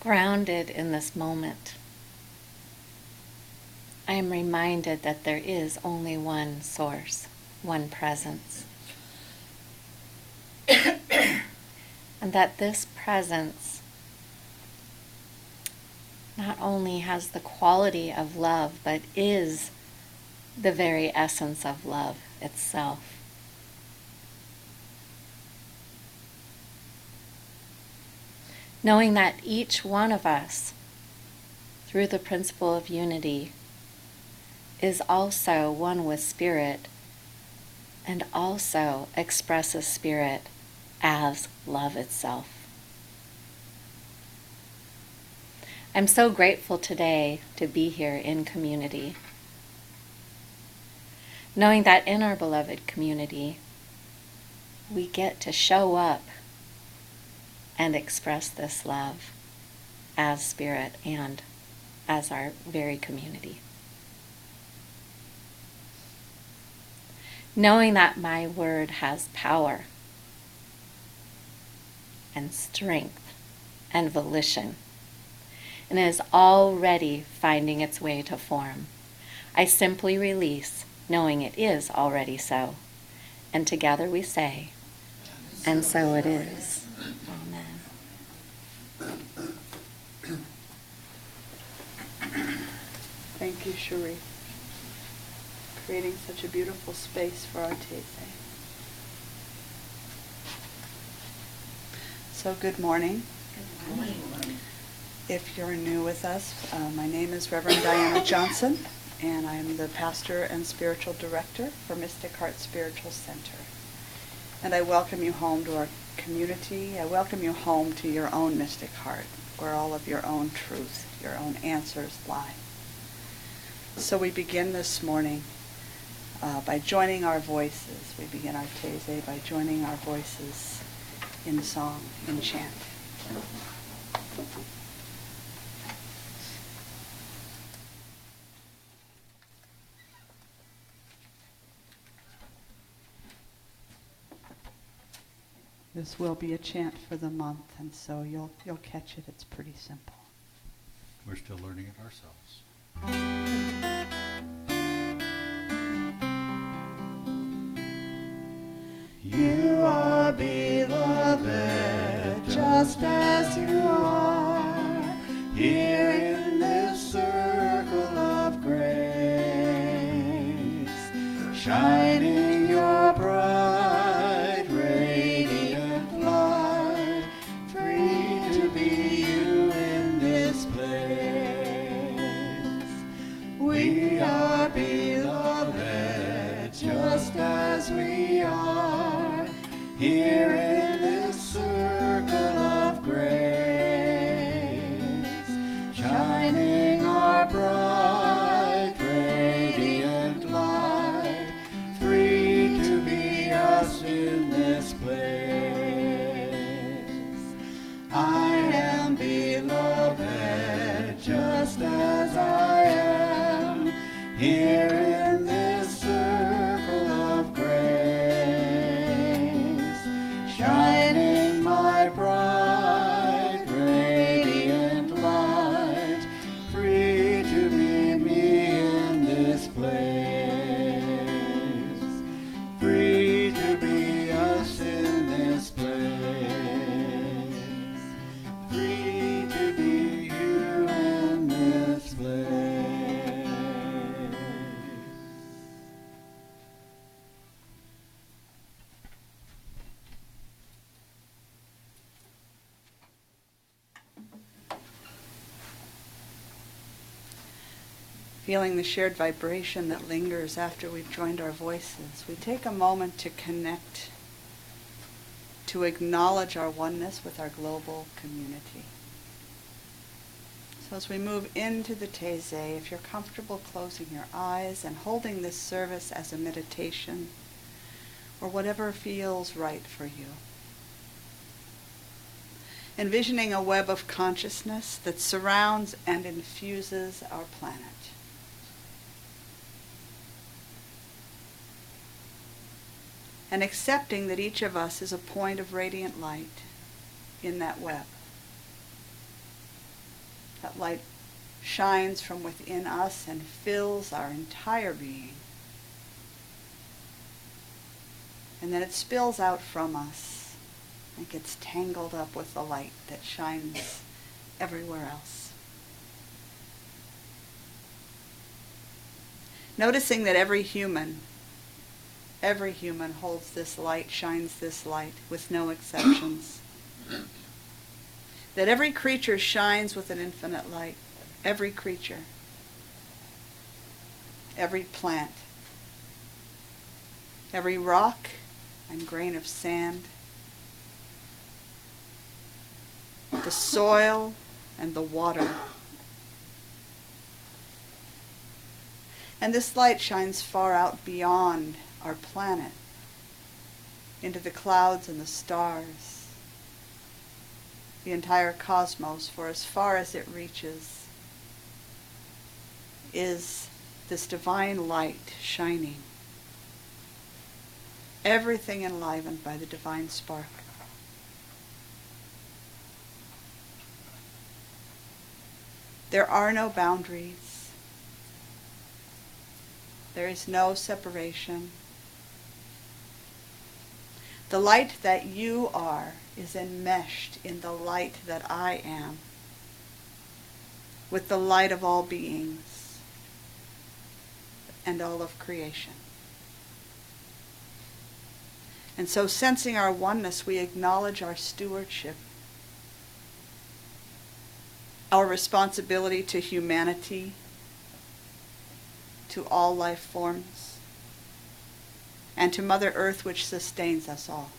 Grounded in this moment, I am reminded that there is only one source, one presence. and that this presence not only has the quality of love, but is the very essence of love itself. Knowing that each one of us, through the principle of unity, is also one with Spirit and also expresses Spirit as love itself. I'm so grateful today to be here in community. Knowing that in our beloved community, we get to show up and express this love as spirit and as our very community. Knowing that my word has power and strength and volition and is already finding its way to form. I simply release, knowing it is already so. And together we say, and so it is. Amen. Thank you, Cherie, creating such a beautiful space for our Taizé. So good morning. Good morning. If you're new with us, uh, my name is Reverend Diana Johnson, and I am the pastor and spiritual director for Mystic Heart Spiritual Center. And I welcome you home to our community. I welcome you home to your own mystic heart, where all of your own truth, your own answers lie. So we begin this morning uh, by joining our voices. We begin our Taizé by joining our voices in song, in chant. This will be a chant for the month, and so you'll, you'll catch it. It's pretty simple. We're still learning it ourselves. You are beloved just as you are here in this circle of grace, shining feeling the shared vibration that lingers after we've joined our voices, we take a moment to connect, to acknowledge our oneness with our global community. So as we move into the Taizé, if you're comfortable closing your eyes and holding this service as a meditation, or whatever feels right for you. Envisioning a web of consciousness that surrounds and infuses our planet. And accepting that each of us is a point of radiant light in that web. That light shines from within us and fills our entire being. And then it spills out from us and gets tangled up with the light that shines everywhere else. Noticing that every human, every human holds this light, shines this light with no exceptions. that every creature shines with an infinite light. Every creature. Every plant. Every rock and grain of sand. The soil and the water. And this light shines far out beyond our planet, into the clouds and the stars, the entire cosmos, for as far as it reaches is this divine light shining. Everything enlivened by the divine spark. There are no boundaries. There is no separation. The light that you are is enmeshed in the light that I am, with the light of all beings and all of creation. And so, sensing our oneness, we acknowledge our stewardship, our responsibility to humanity, to all life forms, and to Mother Earth, which sustains us all.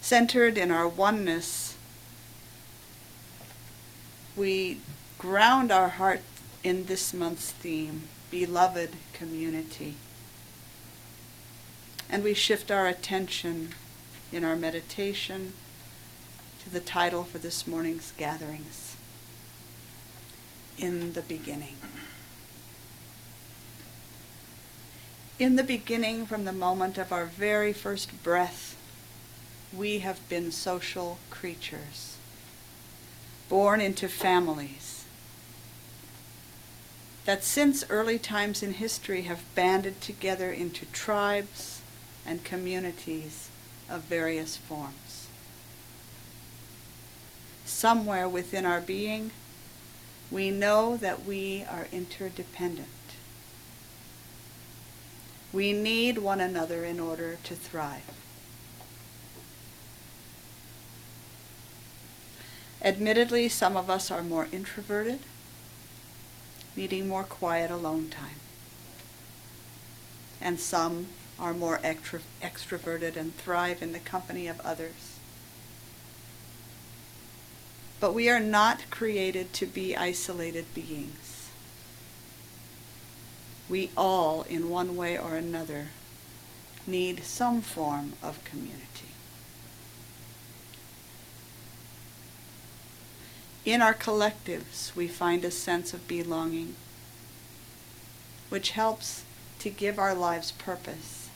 Centered in our oneness, we ground our heart in this month's theme, beloved community. And we shift our attention in our meditation to the title for this morning's gatherings In the Beginning. In the beginning, from the moment of our very first breath, we have been social creatures, born into families that since early times in history have banded together into tribes and communities of various forms. Somewhere within our being, we know that we are interdependent. We need one another in order to thrive. Admittedly, some of us are more introverted, needing more quiet alone time. And some are more extro- extroverted and thrive in the company of others. But we are not created to be isolated beings. We all, in one way or another, need some form of community. In our collectives, we find a sense of belonging, which helps to give our lives purpose.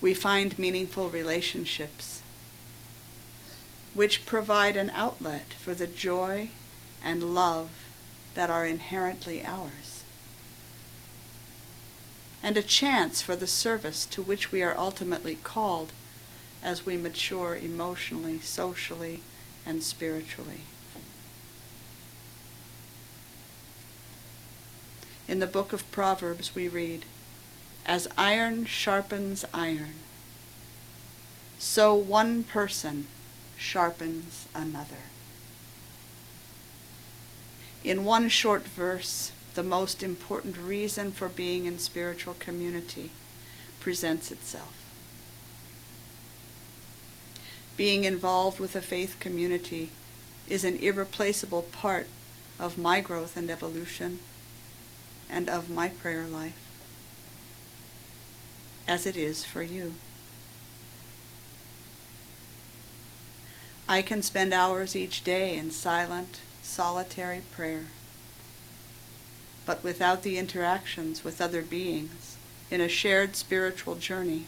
We find meaningful relationships, which provide an outlet for the joy and love that are inherently ours, and a chance for the service to which we are ultimately called as we mature emotionally, socially, and spiritually. In the book of Proverbs, we read, As iron sharpens iron, so one person sharpens another. In one short verse, the most important reason for being in spiritual community presents itself. Being involved with a faith community is an irreplaceable part of my growth and evolution and of my prayer life, as it is for you. I can spend hours each day in silent, solitary prayer, but without the interactions with other beings in a shared spiritual journey,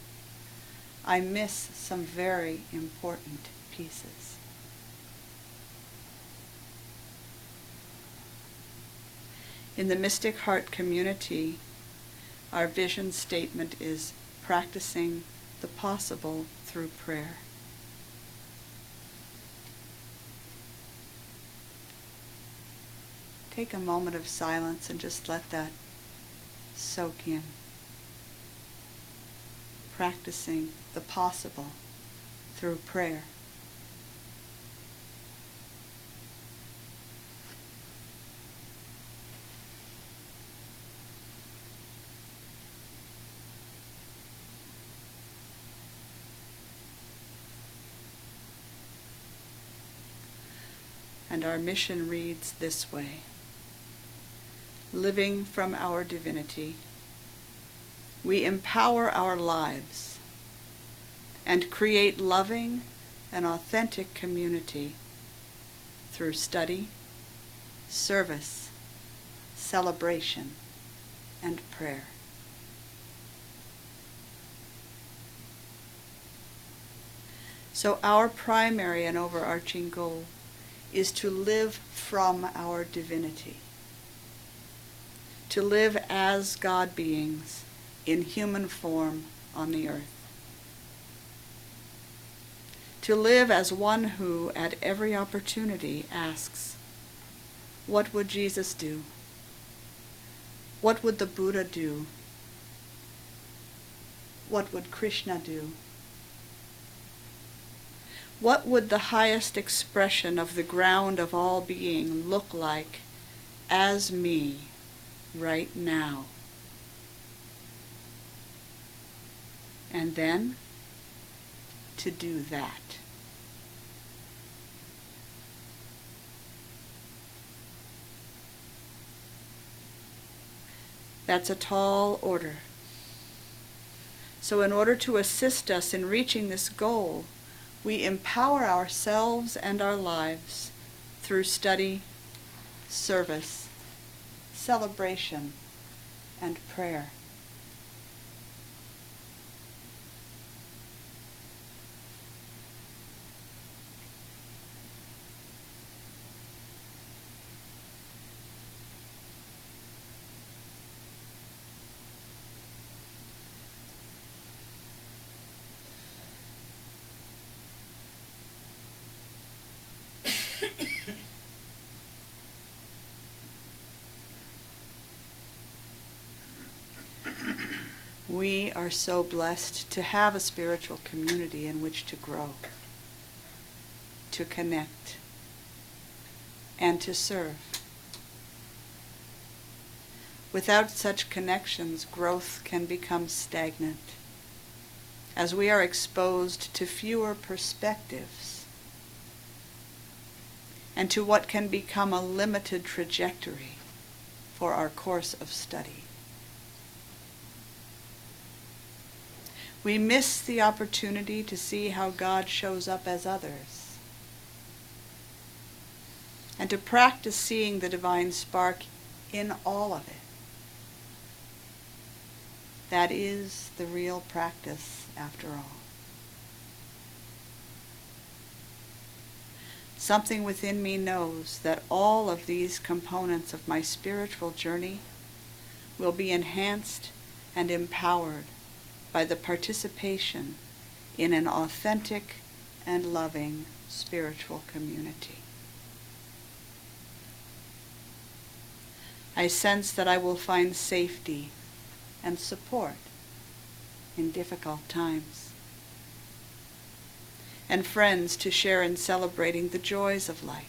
I miss some very important pieces. In the Mystic Heart community, our vision statement is practicing the possible through prayer. Take a moment of silence and just let that soak in. Practicing the possible through prayer. And our mission reads this way Living from our divinity, we empower our lives and create loving and authentic community through study, service, celebration, and prayer. So, our primary and overarching goal is to live from our divinity, to live as God beings in human form on the earth, to live as one who, at every opportunity, asks, What would Jesus do? What would the Buddha do? What would Krishna do? What would the highest expression of the ground of all being look like as me right now? And then to do that. That's a tall order. So, in order to assist us in reaching this goal, we empower ourselves and our lives through study, service, celebration, and prayer. We are so blessed to have a spiritual community in which to grow, to connect, and to serve. Without such connections, growth can become stagnant, as we are exposed to fewer perspectives and to what can become a limited trajectory for our course of study. We miss the opportunity to see how God shows up as others and to practice seeing the divine spark in all of it. That is the real practice, after all. Something within me knows that all of these components of my spiritual journey will be enhanced and empowered by the participation in an authentic and loving spiritual community. I sense that I will find safety and support in difficult times, and friends to share in celebrating the joys of life.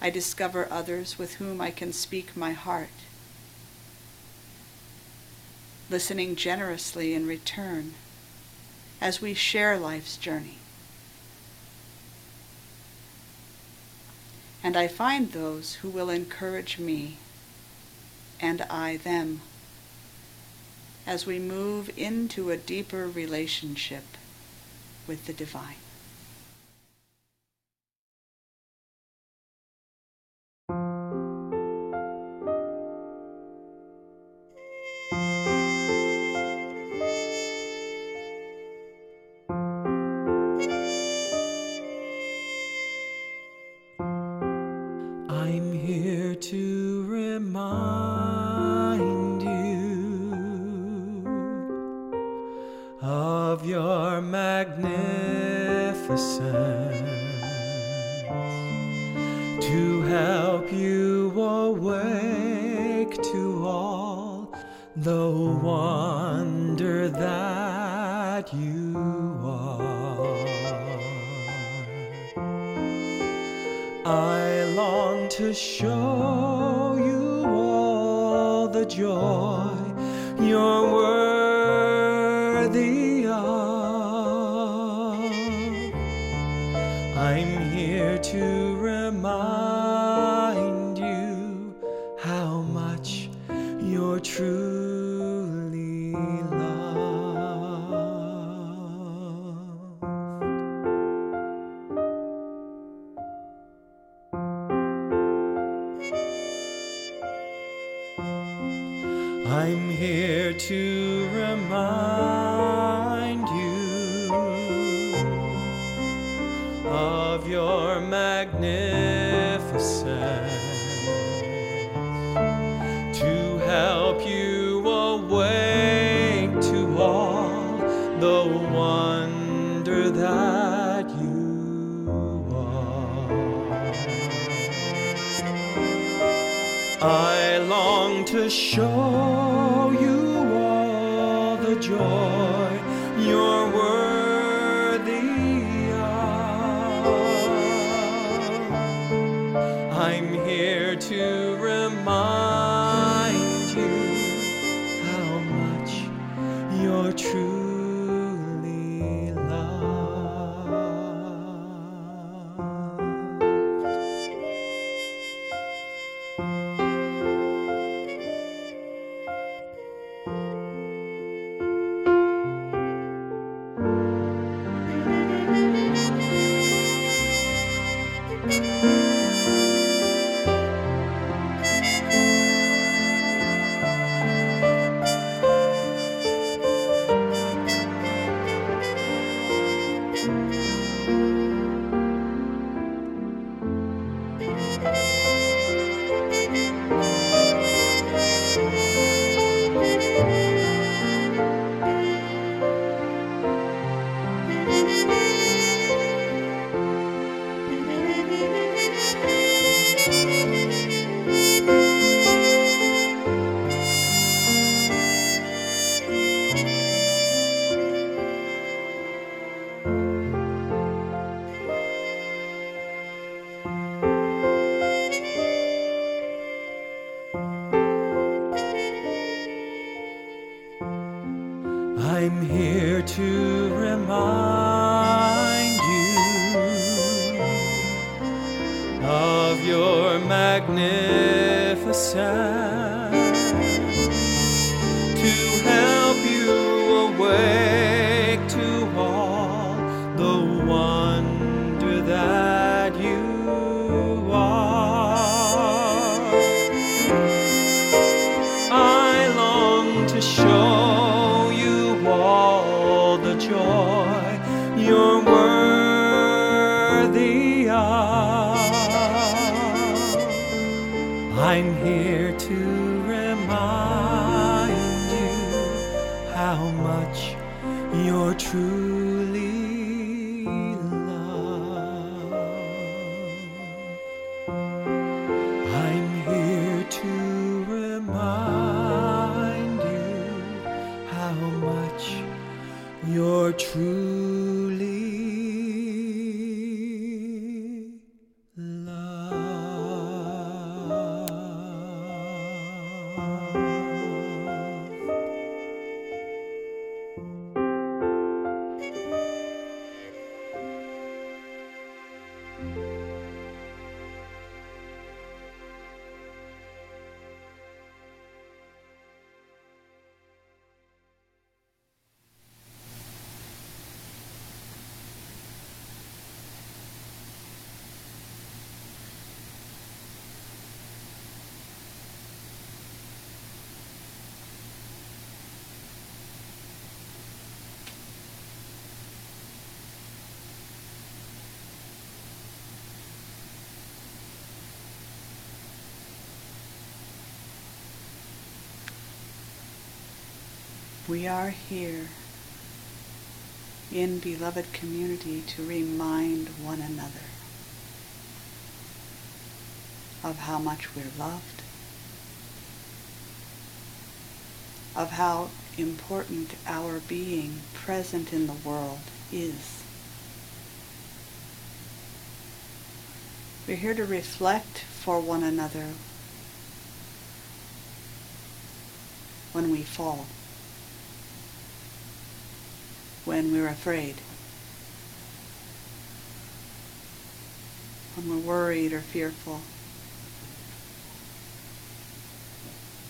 I discover others with whom I can speak my heart listening generously in return as we share life's journey. And I find those who will encourage me and I them as we move into a deeper relationship with the divine. We are here in beloved community to remind one another of how much we're loved, of how important our being present in the world is. We're here to reflect for one another when we fall, when we're afraid, when we're worried or fearful.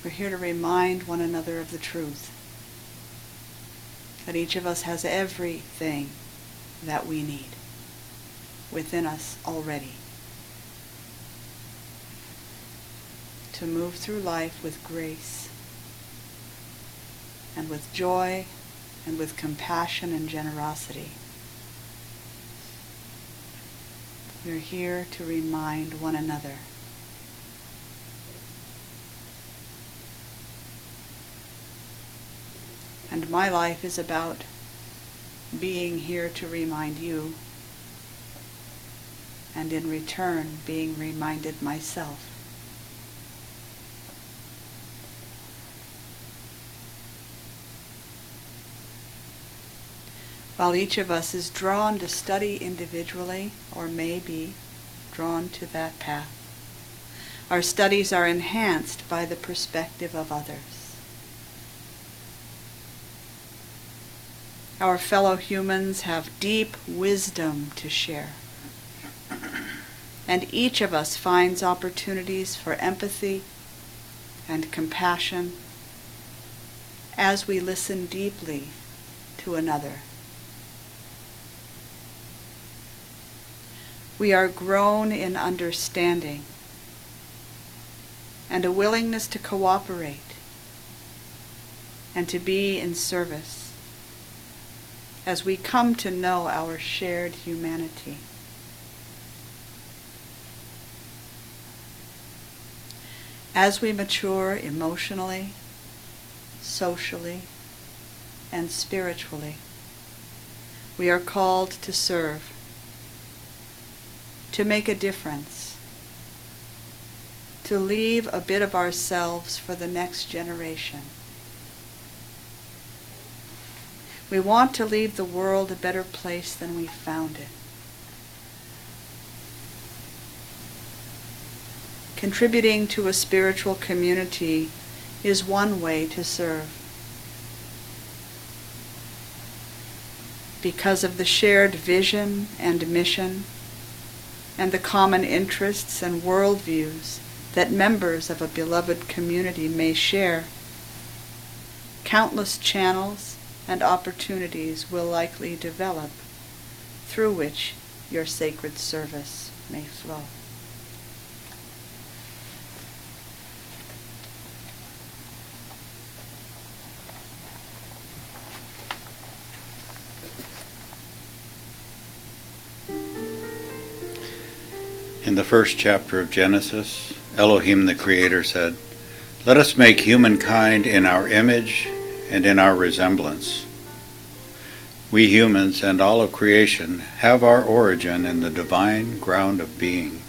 We're here to remind one another of the truth. That each of us has everything that we need within us already. To move through life with grace and with joy and with compassion and generosity. We're here to remind one another And my life is about being here to remind you, and in return, being reminded myself. While each of us is drawn to study individually, or may be drawn to that path, our studies are enhanced by the perspective of others. Our fellow humans have deep wisdom to share. And each of us finds opportunities for empathy and compassion as we listen deeply to another. We are grown in understanding and a willingness to cooperate and to be in service as we come to know our shared humanity. As we mature emotionally, socially, and spiritually, we are called to serve, to make a difference, to leave a bit of ourselves for the next generation. We want to leave the world a better place than we found it. Contributing to a spiritual community is one way to serve. Because of the shared vision and mission and the common interests and worldviews that members of a beloved community may share, countless channels and opportunities will likely develop through which your sacred service may flow. The first chapter of Genesis, Elohim the Creator said, Let us make humankind in our image and in our resemblance. We humans and all of creation have our origin in the divine ground of being.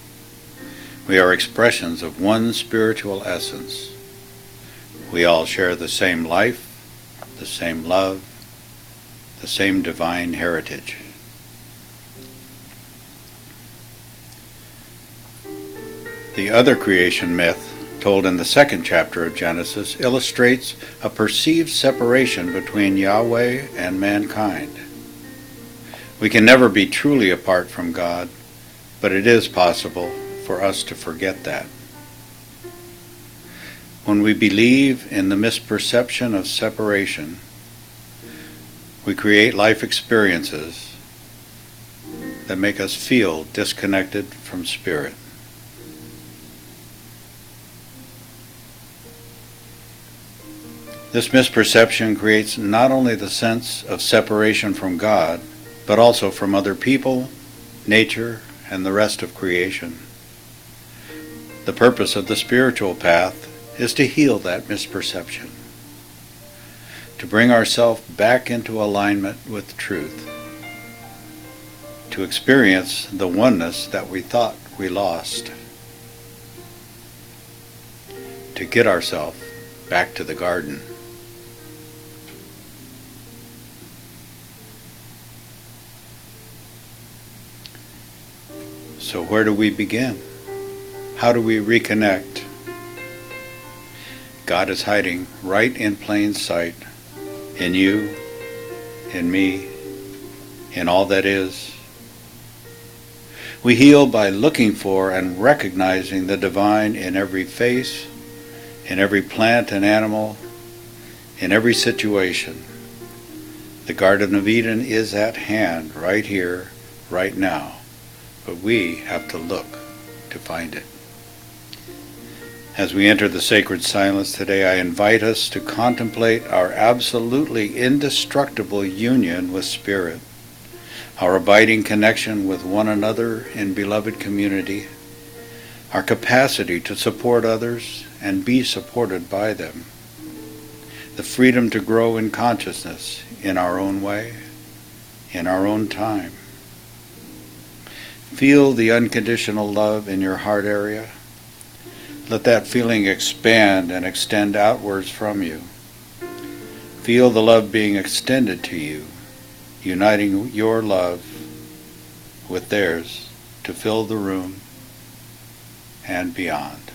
We are expressions of one spiritual essence. We all share the same life, the same love, the same divine heritage. The other creation myth told in the second chapter of Genesis, illustrates a perceived separation between Yahweh and mankind. We can never be truly apart from God, but it is possible for us to forget that. When we believe in the misperception of separation, we create life experiences that make us feel disconnected from spirit. This misperception creates not only the sense of separation from God, but also from other people, nature, and the rest of creation. The purpose of the spiritual path is to heal that misperception, to bring ourselves back into alignment with truth. to experience the oneness that we thought we lost, to get ourselves back to the garden. So, where do we begin? How do we reconnect? God is hiding right in plain sight in you, in me, in all that is. We heal by looking for and recognizing the divine in every face, in every plant and animal, in every situation. The Garden of Eden is at hand, right here, right now, but we have to look to find it. As we enter the sacred silence today, I invite us to contemplate our absolutely indestructible union with Spirit, our abiding connection with one another in beloved community, our capacity to support others and be supported by them, the freedom to grow in consciousness in our own way, in our own time. Feel the unconditional love in your heart area let that feeling expand and extend outwards from you. Feel the love being extended to you, uniting your love with theirs to fill the room and beyond.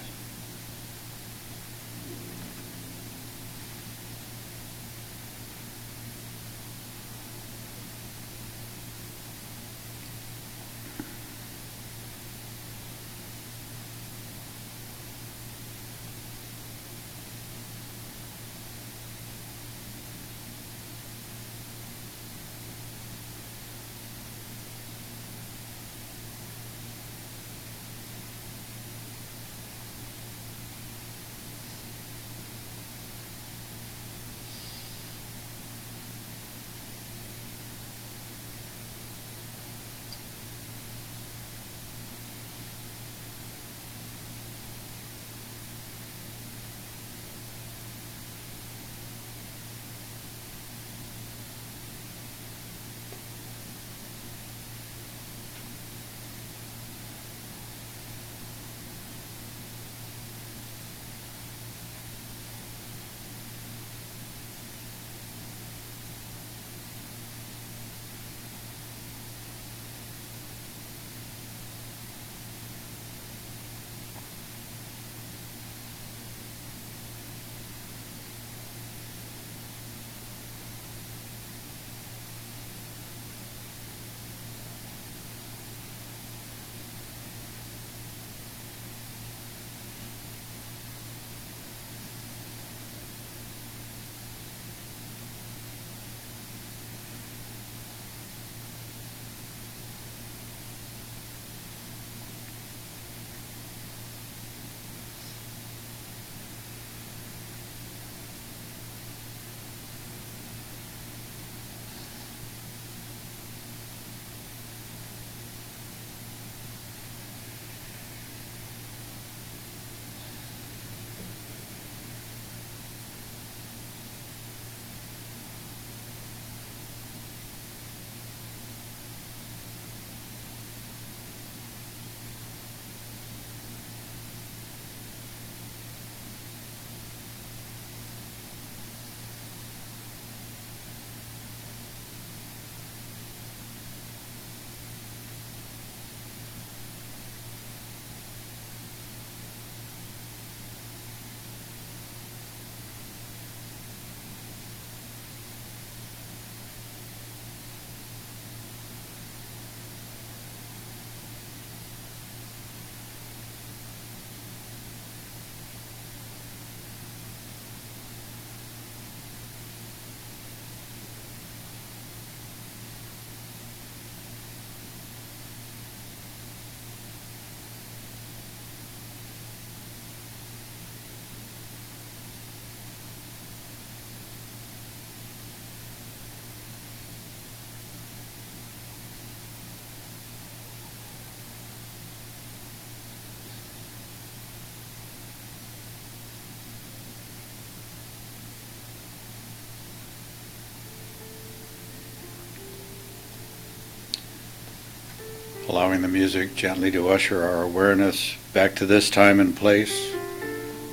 Allowing the music gently to usher our awareness back to this time and place,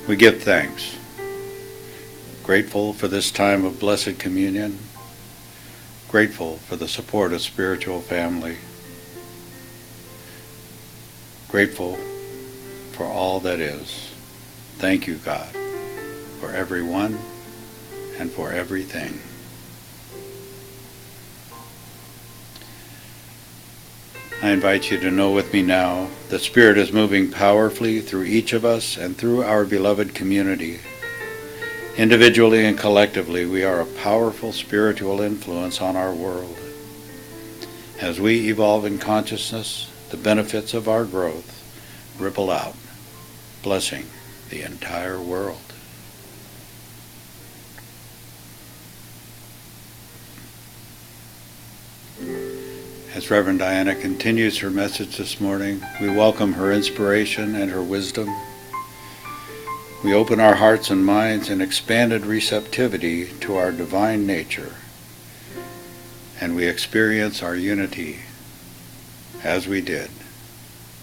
we give thanks. Grateful for this time of Blessed Communion, grateful for the support of spiritual family, grateful for all that is. Thank you, God, for everyone and for everything. I invite you to know with me now that Spirit is moving powerfully through each of us and through our beloved community. Individually and collectively, we are a powerful spiritual influence on our world. As we evolve in consciousness, the benefits of our growth ripple out, blessing the entire world. Reverend Diana continues her message this morning, we welcome her inspiration and her wisdom. We open our hearts and minds in expanded receptivity to our divine nature, and we experience our unity as we did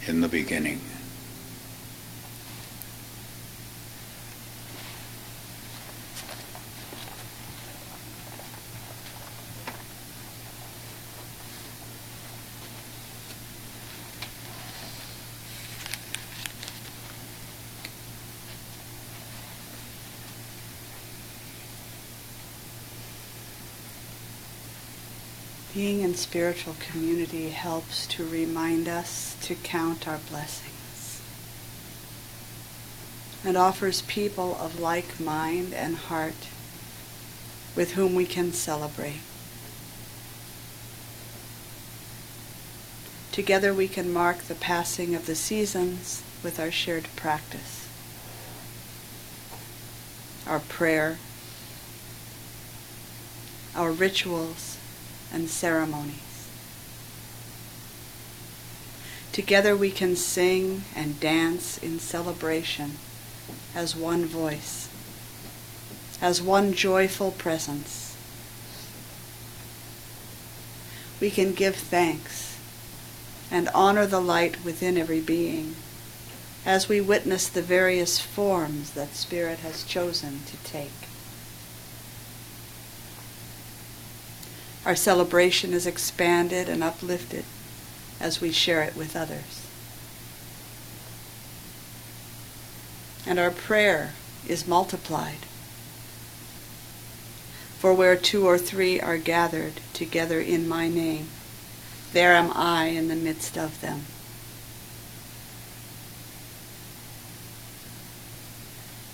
in the beginning. Being in spiritual community helps to remind us to count our blessings. It offers people of like mind and heart with whom we can celebrate. Together we can mark the passing of the seasons with our shared practice, our prayer, our rituals, and ceremonies. Together we can sing and dance in celebration as one voice, as one joyful presence. We can give thanks and honor the light within every being as we witness the various forms that Spirit has chosen to take. Our celebration is expanded and uplifted as we share it with others. And our prayer is multiplied. For where two or three are gathered together in my name, there am I in the midst of them.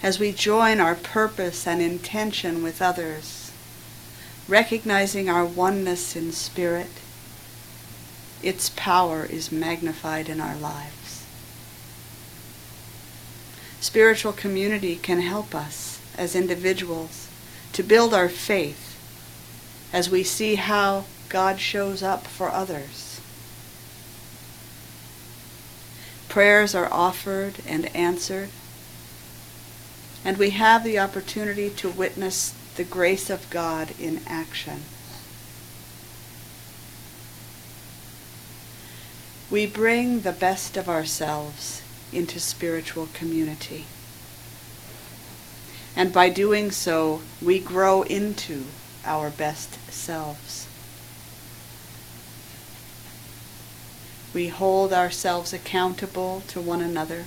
As we join our purpose and intention with others, recognizing our oneness in spirit, its power is magnified in our lives. Spiritual community can help us as individuals to build our faith as we see how God shows up for others. Prayers are offered and answered, and we have the opportunity to witness the grace of God in action. We bring the best of ourselves into spiritual community. And by doing so, we grow into our best selves. We hold ourselves accountable to one another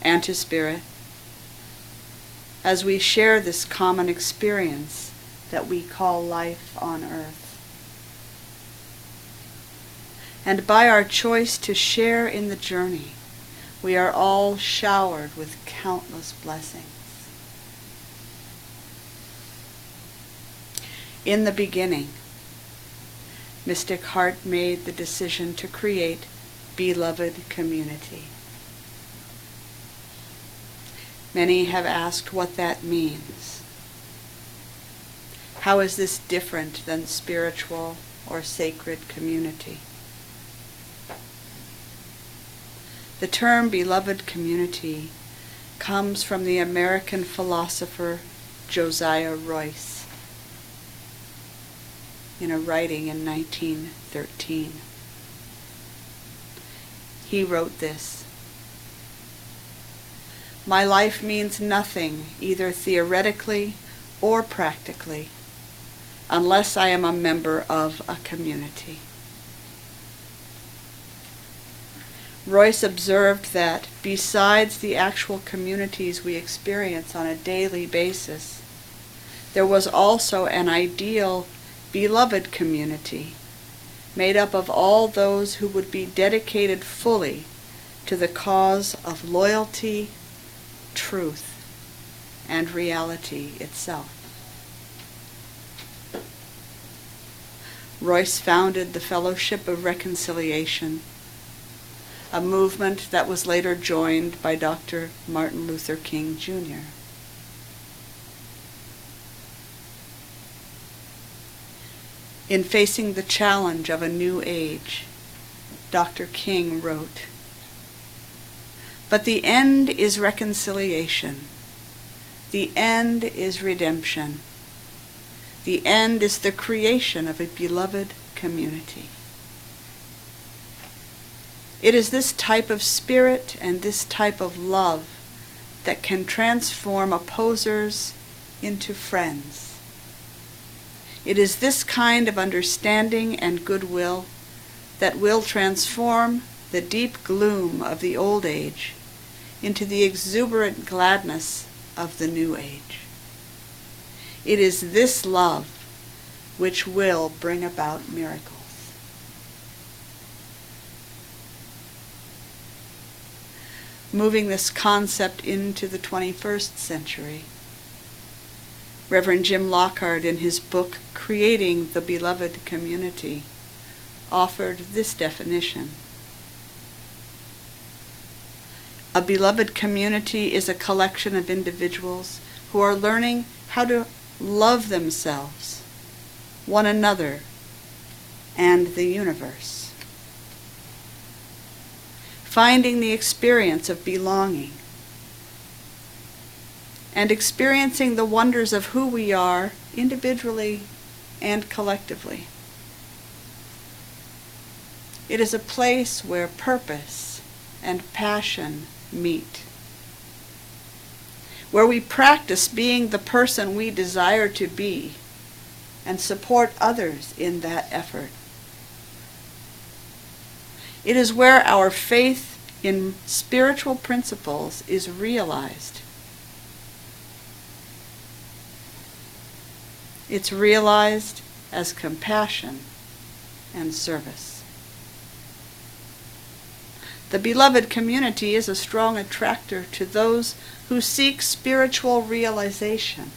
and to Spirit as we share this common experience that we call life on earth. And by our choice to share in the journey, we are all showered with countless blessings. In the beginning, Mystic Heart made the decision to create beloved community. Many have asked what that means. How is this different than spiritual or sacred community? The term beloved community comes from the American philosopher Josiah Royce in a writing in 1913. he wrote this My life means nothing, either theoretically or practically, unless I am a member of a community. Royce observed that besides the actual communities we experience on a daily basis, there was also an ideal, beloved community made up of all those who would be dedicated fully to the cause of loyalty, truth, and reality itself. Royce founded the Fellowship of Reconciliation, a movement that was later joined by Dr. Martin Luther King Jr. In facing the challenge of a new age, Dr. King wrote, But the end is reconciliation. The end is redemption. The end is the creation of a beloved community. It is this type of spirit and this type of love that can transform opposers into friends it is this kind of understanding and goodwill that will transform the deep gloom of the old age into the exuberant gladness of the new age. It is this love which will bring about miracles. Moving this concept into the 21st century, Reverend Jim Lockard, in his book Creating the Beloved Community, offered this definition. A beloved community is a collection of individuals who are learning how to love themselves, one another, and the universe. Finding the experience of belonging and experiencing the wonders of who we are individually and collectively. It is a place where purpose and passion meet, where we practice being the person we desire to be and support others in that effort. It is where our faith in spiritual principles is realized It's realized as compassion and service. The beloved community is a strong attractor to those who seek spiritual realization.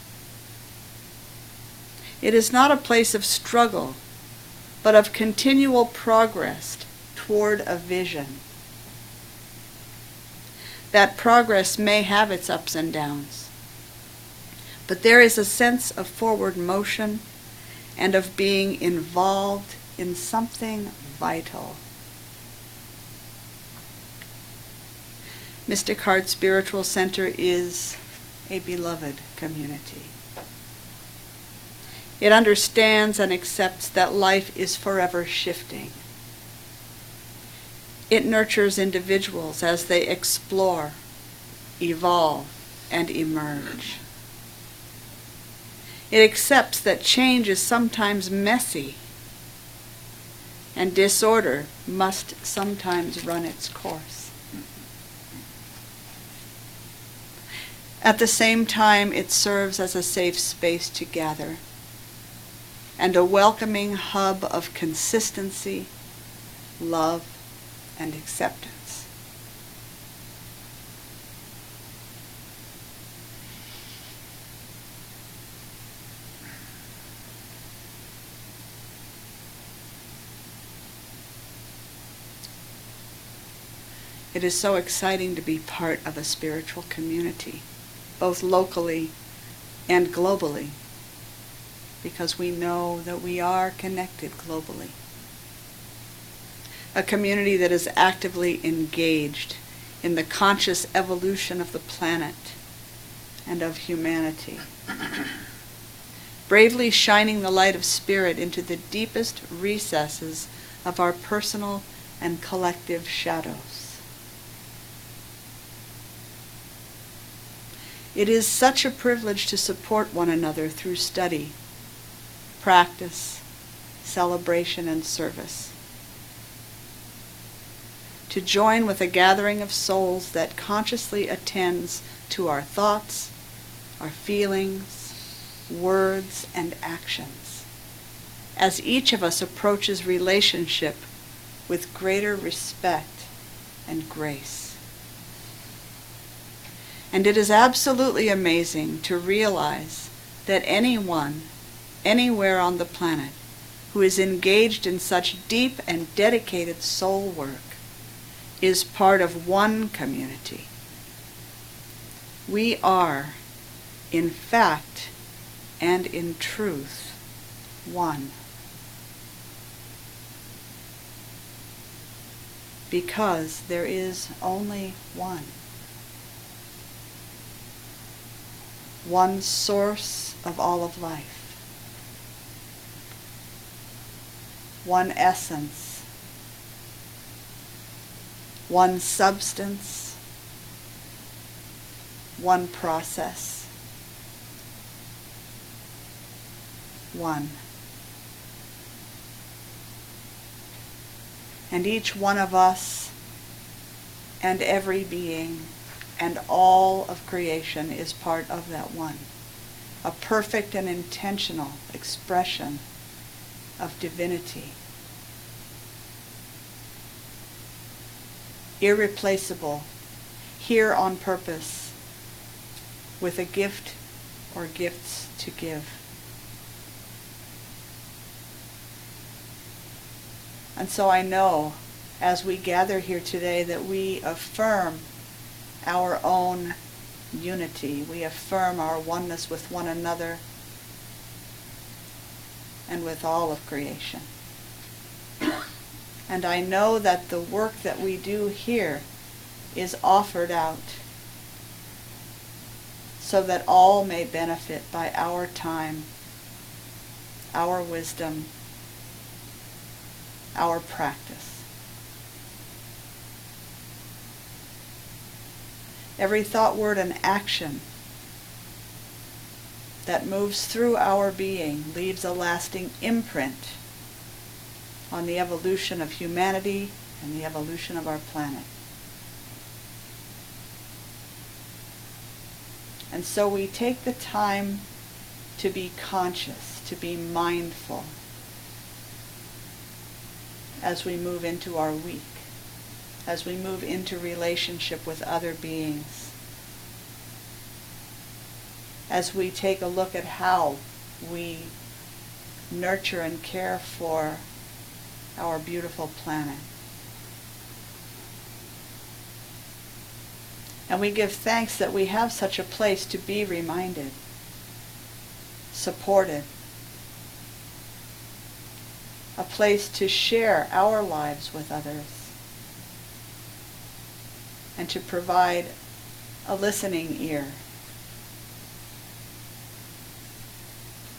It is not a place of struggle, but of continual progress toward a vision. That progress may have its ups and downs but there is a sense of forward motion and of being involved in something vital. Mystic Heart Spiritual Center is a beloved community. It understands and accepts that life is forever shifting. It nurtures individuals as they explore, evolve, and emerge. It accepts that change is sometimes messy and disorder must sometimes run its course. At the same time, it serves as a safe space to gather and a welcoming hub of consistency, love, and acceptance. It is so exciting to be part of a spiritual community, both locally and globally, because we know that we are connected globally. A community that is actively engaged in the conscious evolution of the planet and of humanity. Bravely shining the light of spirit into the deepest recesses of our personal and collective shadows. It is such a privilege to support one another through study, practice, celebration, and service. To join with a gathering of souls that consciously attends to our thoughts, our feelings, words, and actions, as each of us approaches relationship with greater respect and grace. And it is absolutely amazing to realize that anyone, anywhere on the planet, who is engaged in such deep and dedicated soul work is part of one community. We are, in fact and in truth, one. Because there is only one. One source of all of life. One essence. One substance. One process. One. And each one of us and every being and all of creation is part of that one. A perfect and intentional expression of divinity. Irreplaceable, here on purpose, with a gift or gifts to give. And so I know as we gather here today that we affirm our own unity. We affirm our oneness with one another and with all of creation. And I know that the work that we do here is offered out so that all may benefit by our time, our wisdom, our practice. Every thought, word, and action that moves through our being leaves a lasting imprint on the evolution of humanity and the evolution of our planet. And so we take the time to be conscious, to be mindful as we move into our week, as we move into relationship with other beings, as we take a look at how we nurture and care for our beautiful planet. And we give thanks that we have such a place to be reminded, supported, a place to share our lives with others, and to provide a listening ear.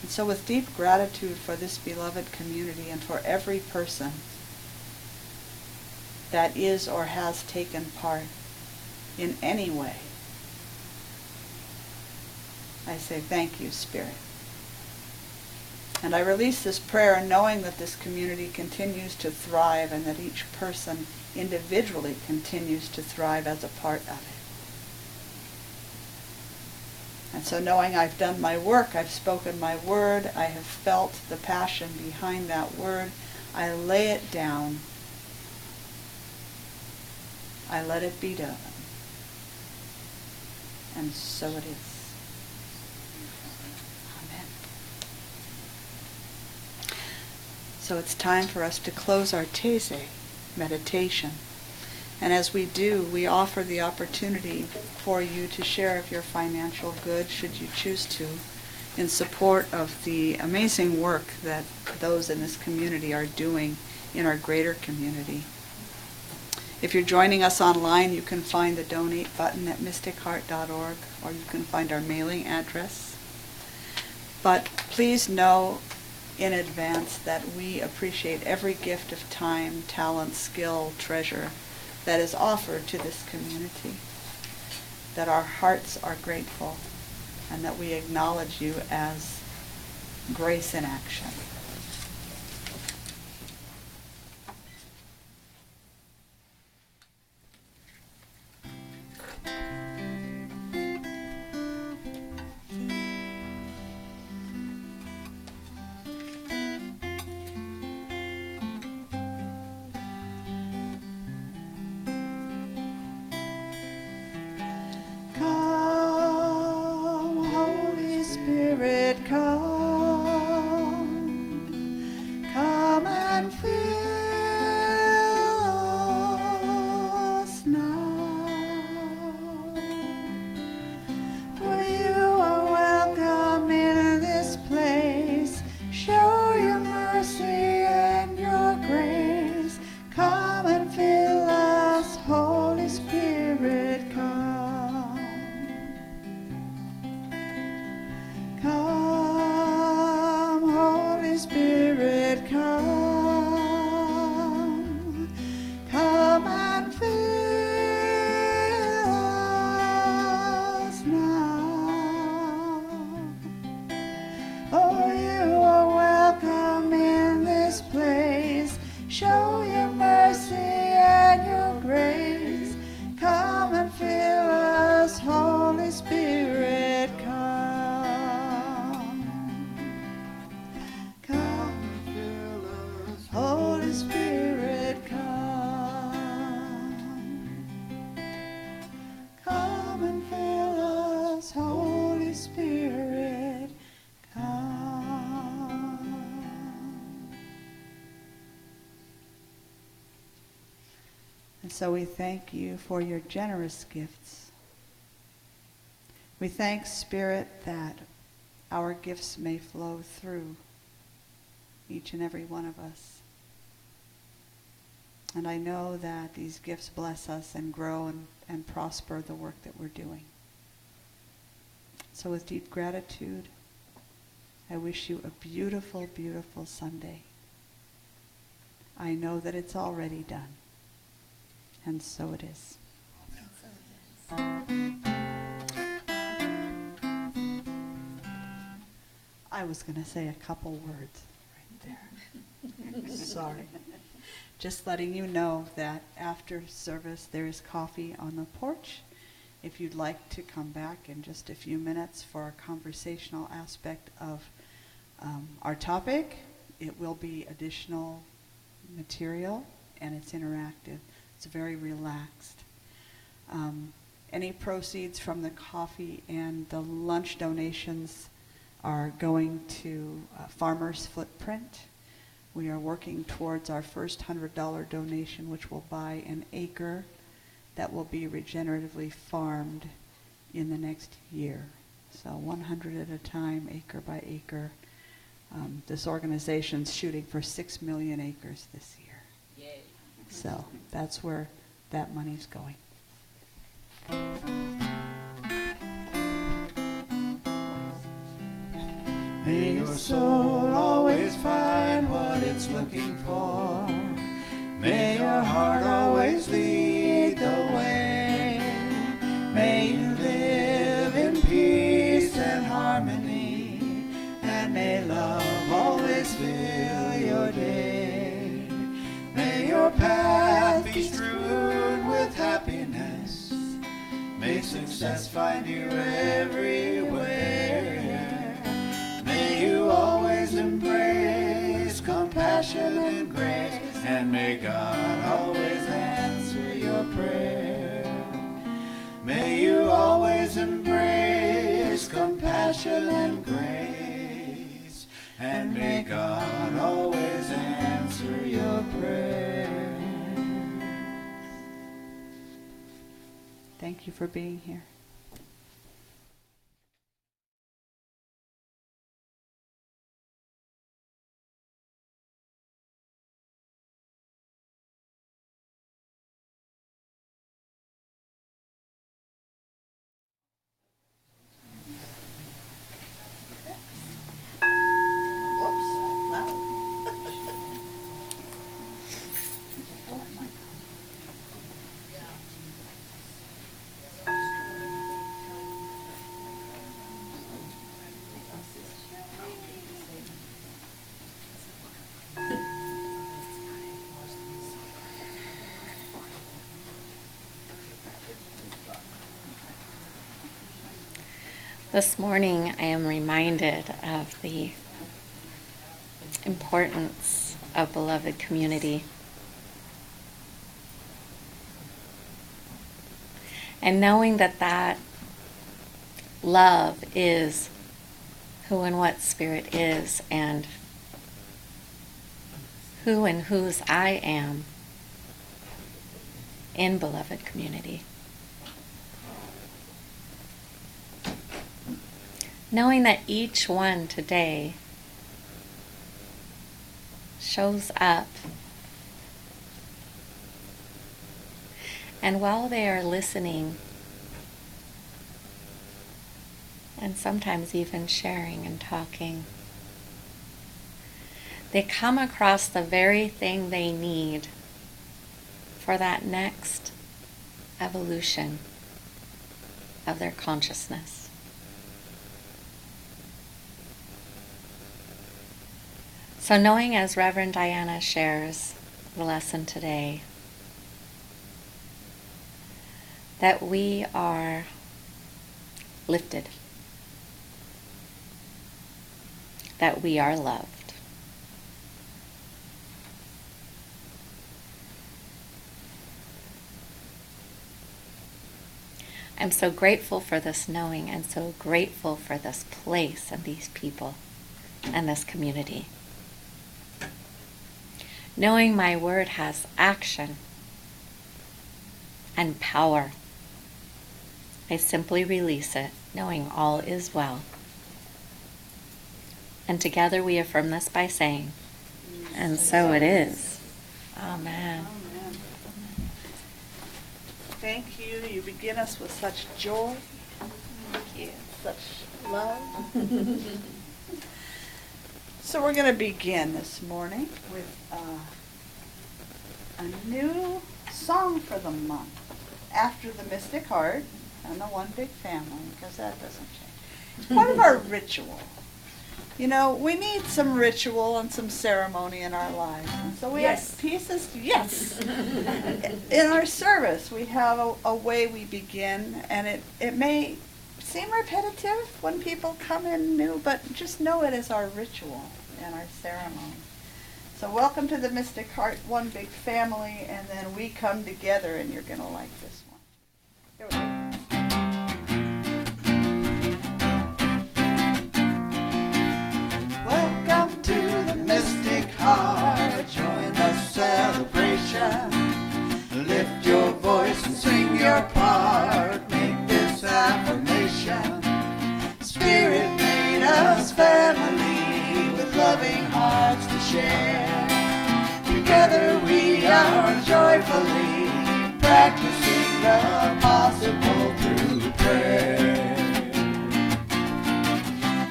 And so with deep gratitude for this beloved community and for every person that is or has taken part in any way, I say thank you, Spirit. And I release this prayer knowing that this community continues to thrive and that each person individually continues to thrive as a part of it. And so knowing I've done my work, I've spoken my word, I have felt the passion behind that word, I lay it down. I let it be done. And so it is. Amen. So it's time for us to close our Taizé meditation. And as we do, we offer the opportunity for you to share of your financial good, should you choose to, in support of the amazing work that those in this community are doing in our greater community. If you're joining us online, you can find the donate button at mysticheart.org or you can find our mailing address. But please know in advance that we appreciate every gift of time, talent, skill, treasure that is offered to this community. That our hearts are grateful and that we acknowledge you as grace in action. And so we thank you for your generous gifts. We thank Spirit that our gifts may flow through each and every one of us. And I know that these gifts bless us and grow and, and prosper the work that we're doing. So with deep gratitude, I wish you a beautiful, beautiful Sunday. I know that it's already done. And so it is. I was going to say a couple words right there. Sorry. Just letting you know that after service there is coffee on the porch. If you'd like to come back in just a few minutes for a conversational aspect of um, our topic, it will be additional material and it's interactive. It's very relaxed. Um, any proceeds from the coffee and the lunch donations are going to uh, Farmers Footprint. We are working towards our first $100 donation, which will buy an acre that will be regeneratively farmed in the next year. So 100 at a time, acre by acre. Um, this organization's shooting for 6 million acres this year. So that's where that money's going. May your soul always find what it's looking for. May your heart always lead success find you everywhere. May you always embrace compassion and grace. And may God always answer your prayer. May you always embrace compassion and grace. And may God always answer your prayer. Thank you for being here. This morning, I am reminded of the importance of beloved community. And knowing that that love is who and what Spirit is, and who and whose I am in beloved community. Knowing that each one today shows up. And while they are listening, and sometimes even sharing and talking, they come across the very thing they need for that next evolution of their consciousness. So, knowing as Reverend Diana shares the lesson today, that we are lifted, that we are loved. I'm so grateful for this knowing and so grateful for this place and these people and this community. Knowing my word has action and power. I simply release it, knowing all is well. And together we affirm this by saying, and so it is. Amen. Amen. Thank you. You begin us with such joy. Thank you. Such love. so we're going to begin this morning with uh, a new song for the month. After the Mystic Heart and the One Big Family, because that doesn't change. It's part of our ritual. You know, we need some ritual and some ceremony in our lives. And so we Yes. have pieces, yes. in our service, we have a, a way we begin, and it, it may seem repetitive when people come in new, but just know it as our ritual and our ceremony. So welcome to the Mystic Heart, one big family, and then we come together, and you're going to like this one. Here we go. Welcome to the Mystic Heart. Join the celebration. Lift your voice and sing your part. Loving hearts to share. Together we are joyfully practicing the possible through prayer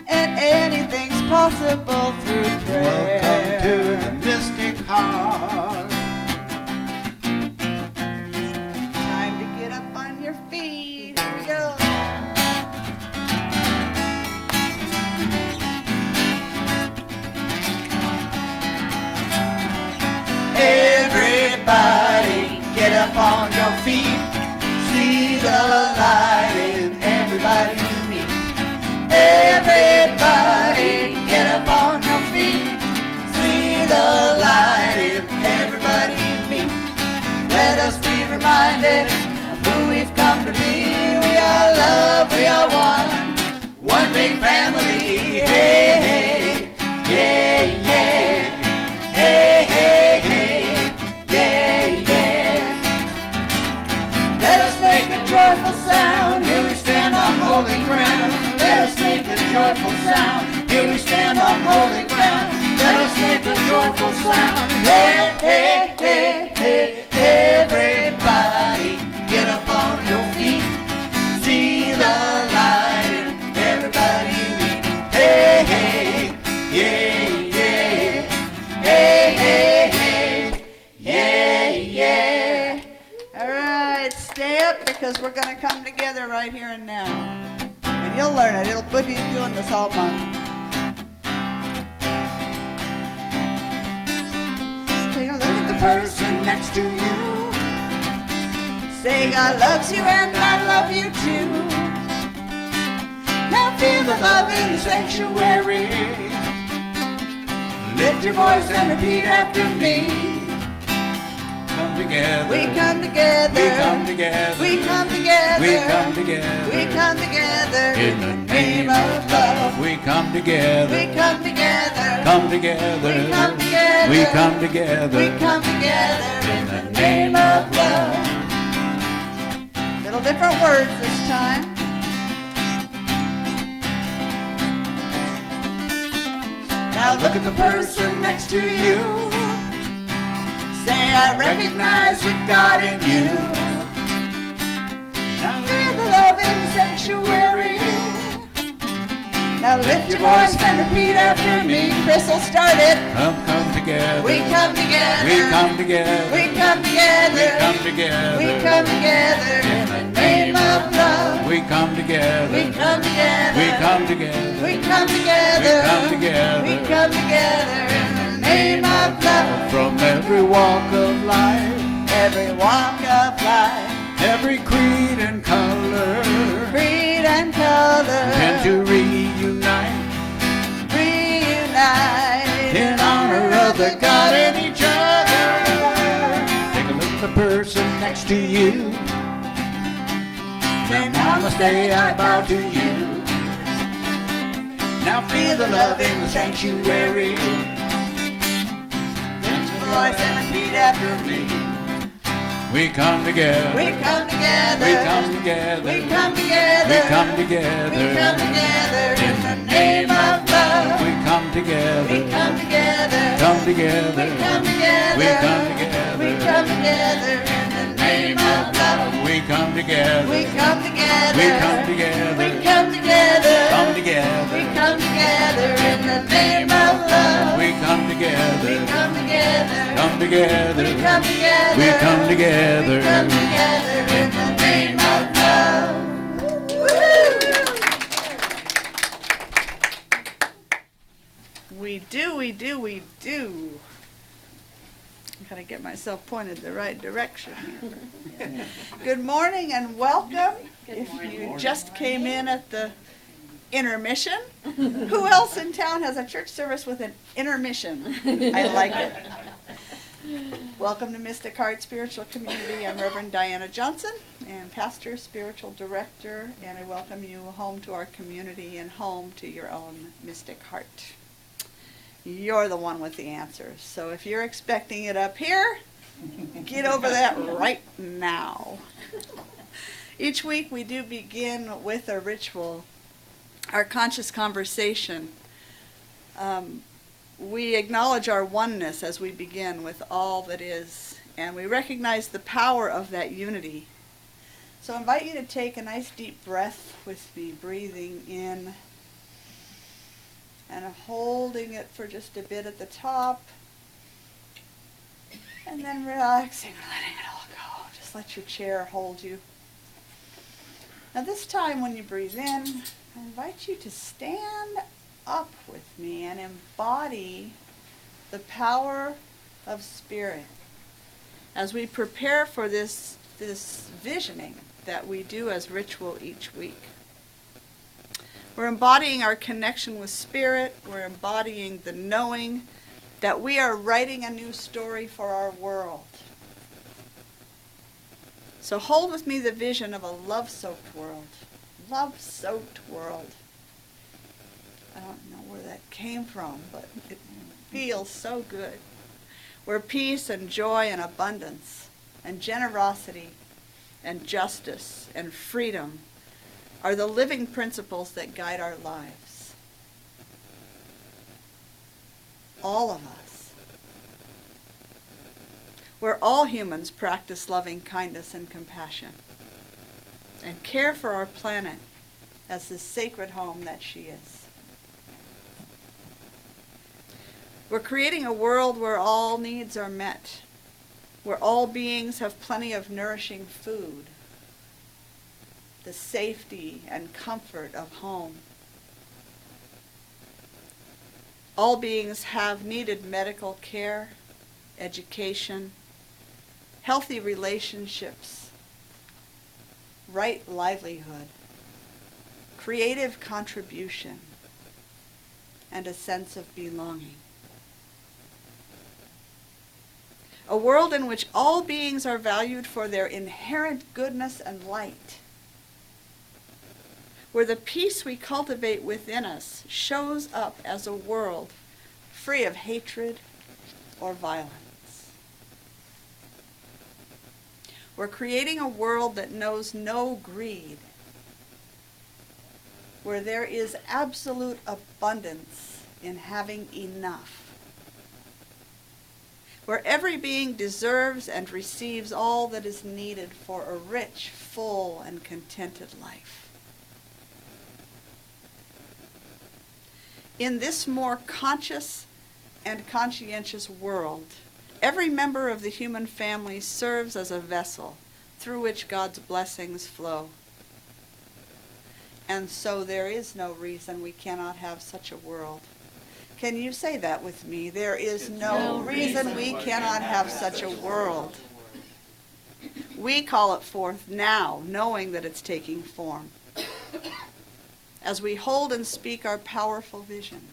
and anything's possible through prayer. Welcome everybody meet. Everybody, get up on your feet. See the light everybody meet. Let us be reminded of who we've come to be. We are love, we are one, one big family. Sound. Hey, hey, hey, hey, everybody, get up on your feet. See the light everybody meet. Hey, hey, yeah, yeah. Hey, hey, hey, yeah, yeah. All right, stay up because we're going to come together right here and now. And you'll learn it. It'll put you doing this all month. Person next to you. Say God loves you and I love you too. Now feel the love in the sanctuary. Lift your voice and repeat after me. Come together. We come together. We come together. We come together. We come together. We come together. In the name of love, we come together. We come together. Come together. We come together. We come together. We come together in the name of love. Little different words this time. Now look at the person next to you. Say, I recognize the God in you. Now feel the love in sanctuary. Now lift your voice and repeat after me. Crystal started. Come, come together. We come together. We come together. We come together. We come together. We come together in the name of love. We come together. We come together. We come together. We come together. We come together. We come together in the name of love. From every walk of life, Every walk of life, every creed and color, to you. Then namaste, I bow to you. Now feel the love in the sanctuary. Lift your voice and repeat after me. We come together. We come together. We come together. We come together. We come together. We come together in the name of love. We come together. We come together. Come together. We come together. We come together. We come together in the name of love. We come together. We come together. We come together. We come together. Come together. We come together in the name of love. We come We together. come together. Come together. We come together. We come We come together in the name of love. We do, we do, we do. I gotta get myself pointed the right direction here. Good morning and welcome. If you just came in at the intermission, who else in town has a church service with an intermission? I like it. Welcome to Mystic Heart Spiritual Community. I'm Reverend Diana Johnson, and pastor, spiritual director, and I welcome you home to our community and home to your own Mystic Heart. You're the one with the answers. So if you're expecting it up here, get over that right now. Each week we do begin with a ritual, our conscious conversation. Um, we acknowledge our oneness as we begin with all that is, and we recognize the power of that unity. So I invite you to take a nice deep breath with me, breathing in and holding it for just a bit at the top, and then relaxing and letting it all go. Just let your chair hold you. Now, this time when you breathe in, I invite you to stand up with me and embody the power of spirit as we prepare for this, this visioning that we do as ritual each week. We're embodying our connection with spirit, we're embodying the knowing that we are writing a new story for our world. So hold with me the vision of a love soaked world. Love soaked world. I don't know where that came from, but it feels so good. Where peace and joy and abundance and generosity and justice and freedom are the living principles that guide our lives. All of us. Where all humans practice loving kindness and compassion and care for our planet as the sacred home that she is. We're creating a world where all needs are met, where all beings have plenty of nourishing food, the safety and comfort of home. All beings have needed medical care, education, healthy relationships, right livelihood, creative contribution, and a sense of belonging. A world in which all beings are valued for their inherent goodness and light. Where the peace we cultivate within us shows up as a world free of hatred or violence. We're creating a world that knows no greed, where there is absolute abundance in having enough where every being deserves and receives all that is needed for a rich, full, and contented life. In this more conscious and conscientious world, every member of the human family serves as a vessel through which God's blessings flow. And so there is no reason we cannot have such a world. Can you say that with me? There is no reason we cannot have such a world. We call it forth now, knowing that it's taking form. As we hold and speak our powerful vision.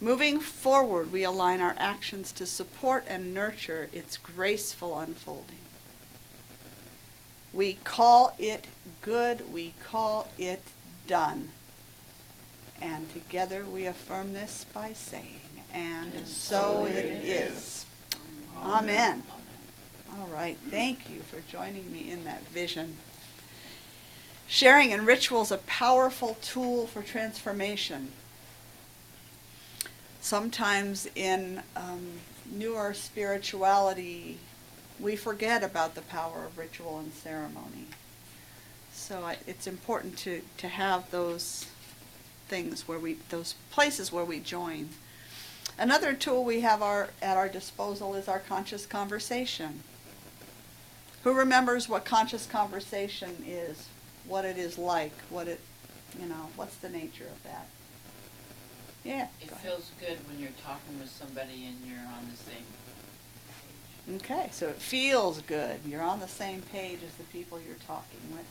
Moving forward, we align our actions to support and nurture its graceful unfolding. We call it good, we call it done. And together we affirm this by saying, and so it is. Amen. All right, thank you for joining me in that vision. Sharing in ritual is a powerful tool for transformation. Sometimes in um, newer spirituality, we forget about the power of ritual and ceremony. So it's important to, to have those things where we, those places where we join. Another tool we have our, at our disposal is our conscious conversation. Who remembers what conscious conversation is, what it is like, what it, you know, what's the nature of that? Yeah. It go ahead. feels good when you're talking with somebody and you're on the same page. Okay, so it feels good. You're on the same page as the people you're talking with.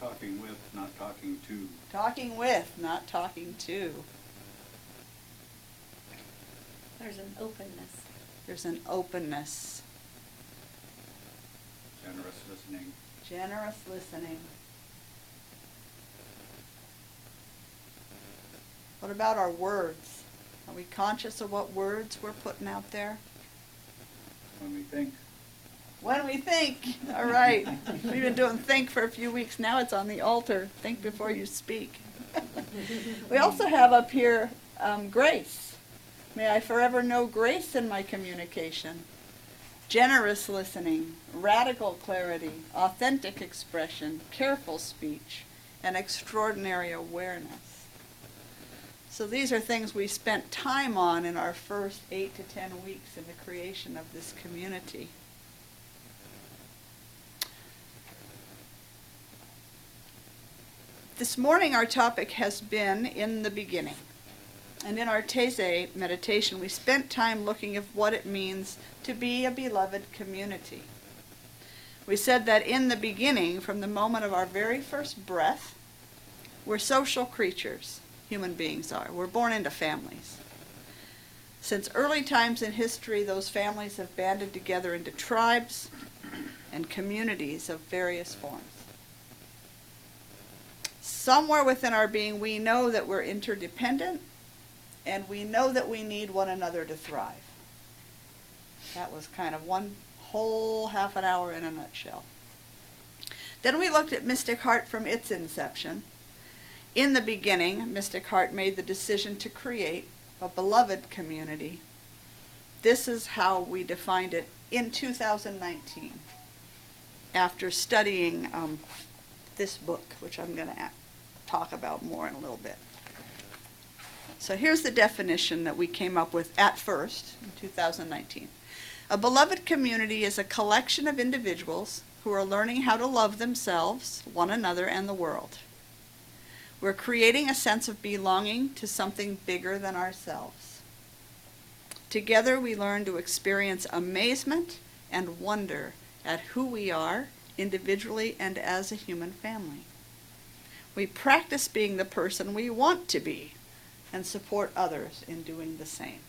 Talking with, not talking to. Talking with, not talking to. There's an openness. There's an openness, Generous listening. Generous listening. What about our words? Are we conscious of what words we're putting out there? When we think. When we think, all right. We've been doing think for a few weeks. Now it's on the altar. Think before you speak. we also have up here um, grace. May I forever know grace in my communication. Generous listening, radical clarity, authentic expression, careful speech, and extraordinary awareness. So these are things we spent time on in our first eight to ten weeks in the creation of this community. This morning, our topic has been in the beginning. And in our Taizé meditation, we spent time looking at what it means to be a beloved community. We said that in the beginning, from the moment of our very first breath, we're social creatures, human beings are. We're born into families. Since early times in history, those families have banded together into tribes and communities of various forms somewhere within our being, we know that we're interdependent and we know that we need one another to thrive. That was kind of one whole half an hour in a nutshell. Then we looked at Mystic Heart from its inception. In the beginning, Mystic Heart made the decision to create a beloved community. This is how we defined it in 2019 after studying um, this book, which I'm going to talk about more in a little bit. So here's the definition that we came up with at first in 2019. A beloved community is a collection of individuals who are learning how to love themselves, one another, and the world. We're creating a sense of belonging to something bigger than ourselves. Together we learn to experience amazement and wonder at who we are individually and as a human family. We practice being the person we want to be and support others in doing the same.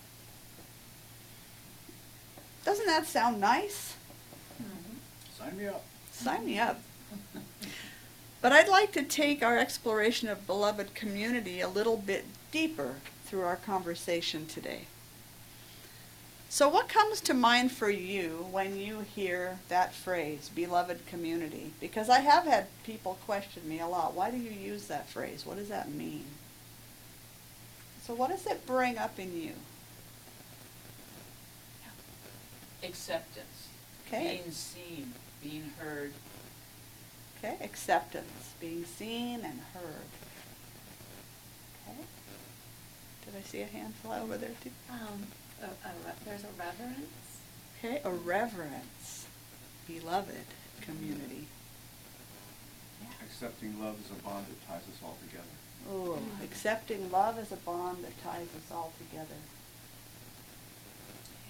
Doesn't that sound nice? Sign me up. Sign me up. But I'd like to take our exploration of beloved community a little bit deeper through our conversation today. So, what comes to mind for you when you hear that phrase, beloved community? Because I have had people question me a lot. Why do you use that phrase? What does that mean? So, what does it bring up in you? Acceptance. Okay. Being seen, being heard. Okay, acceptance, being seen and heard. Okay. Did I see a hand fly over there too? Um, a, a, re- there's a reverence. Okay, a reverence, beloved community. Accepting love is a bond that ties us all together. Oh, accepting love as a bond that ties us all together.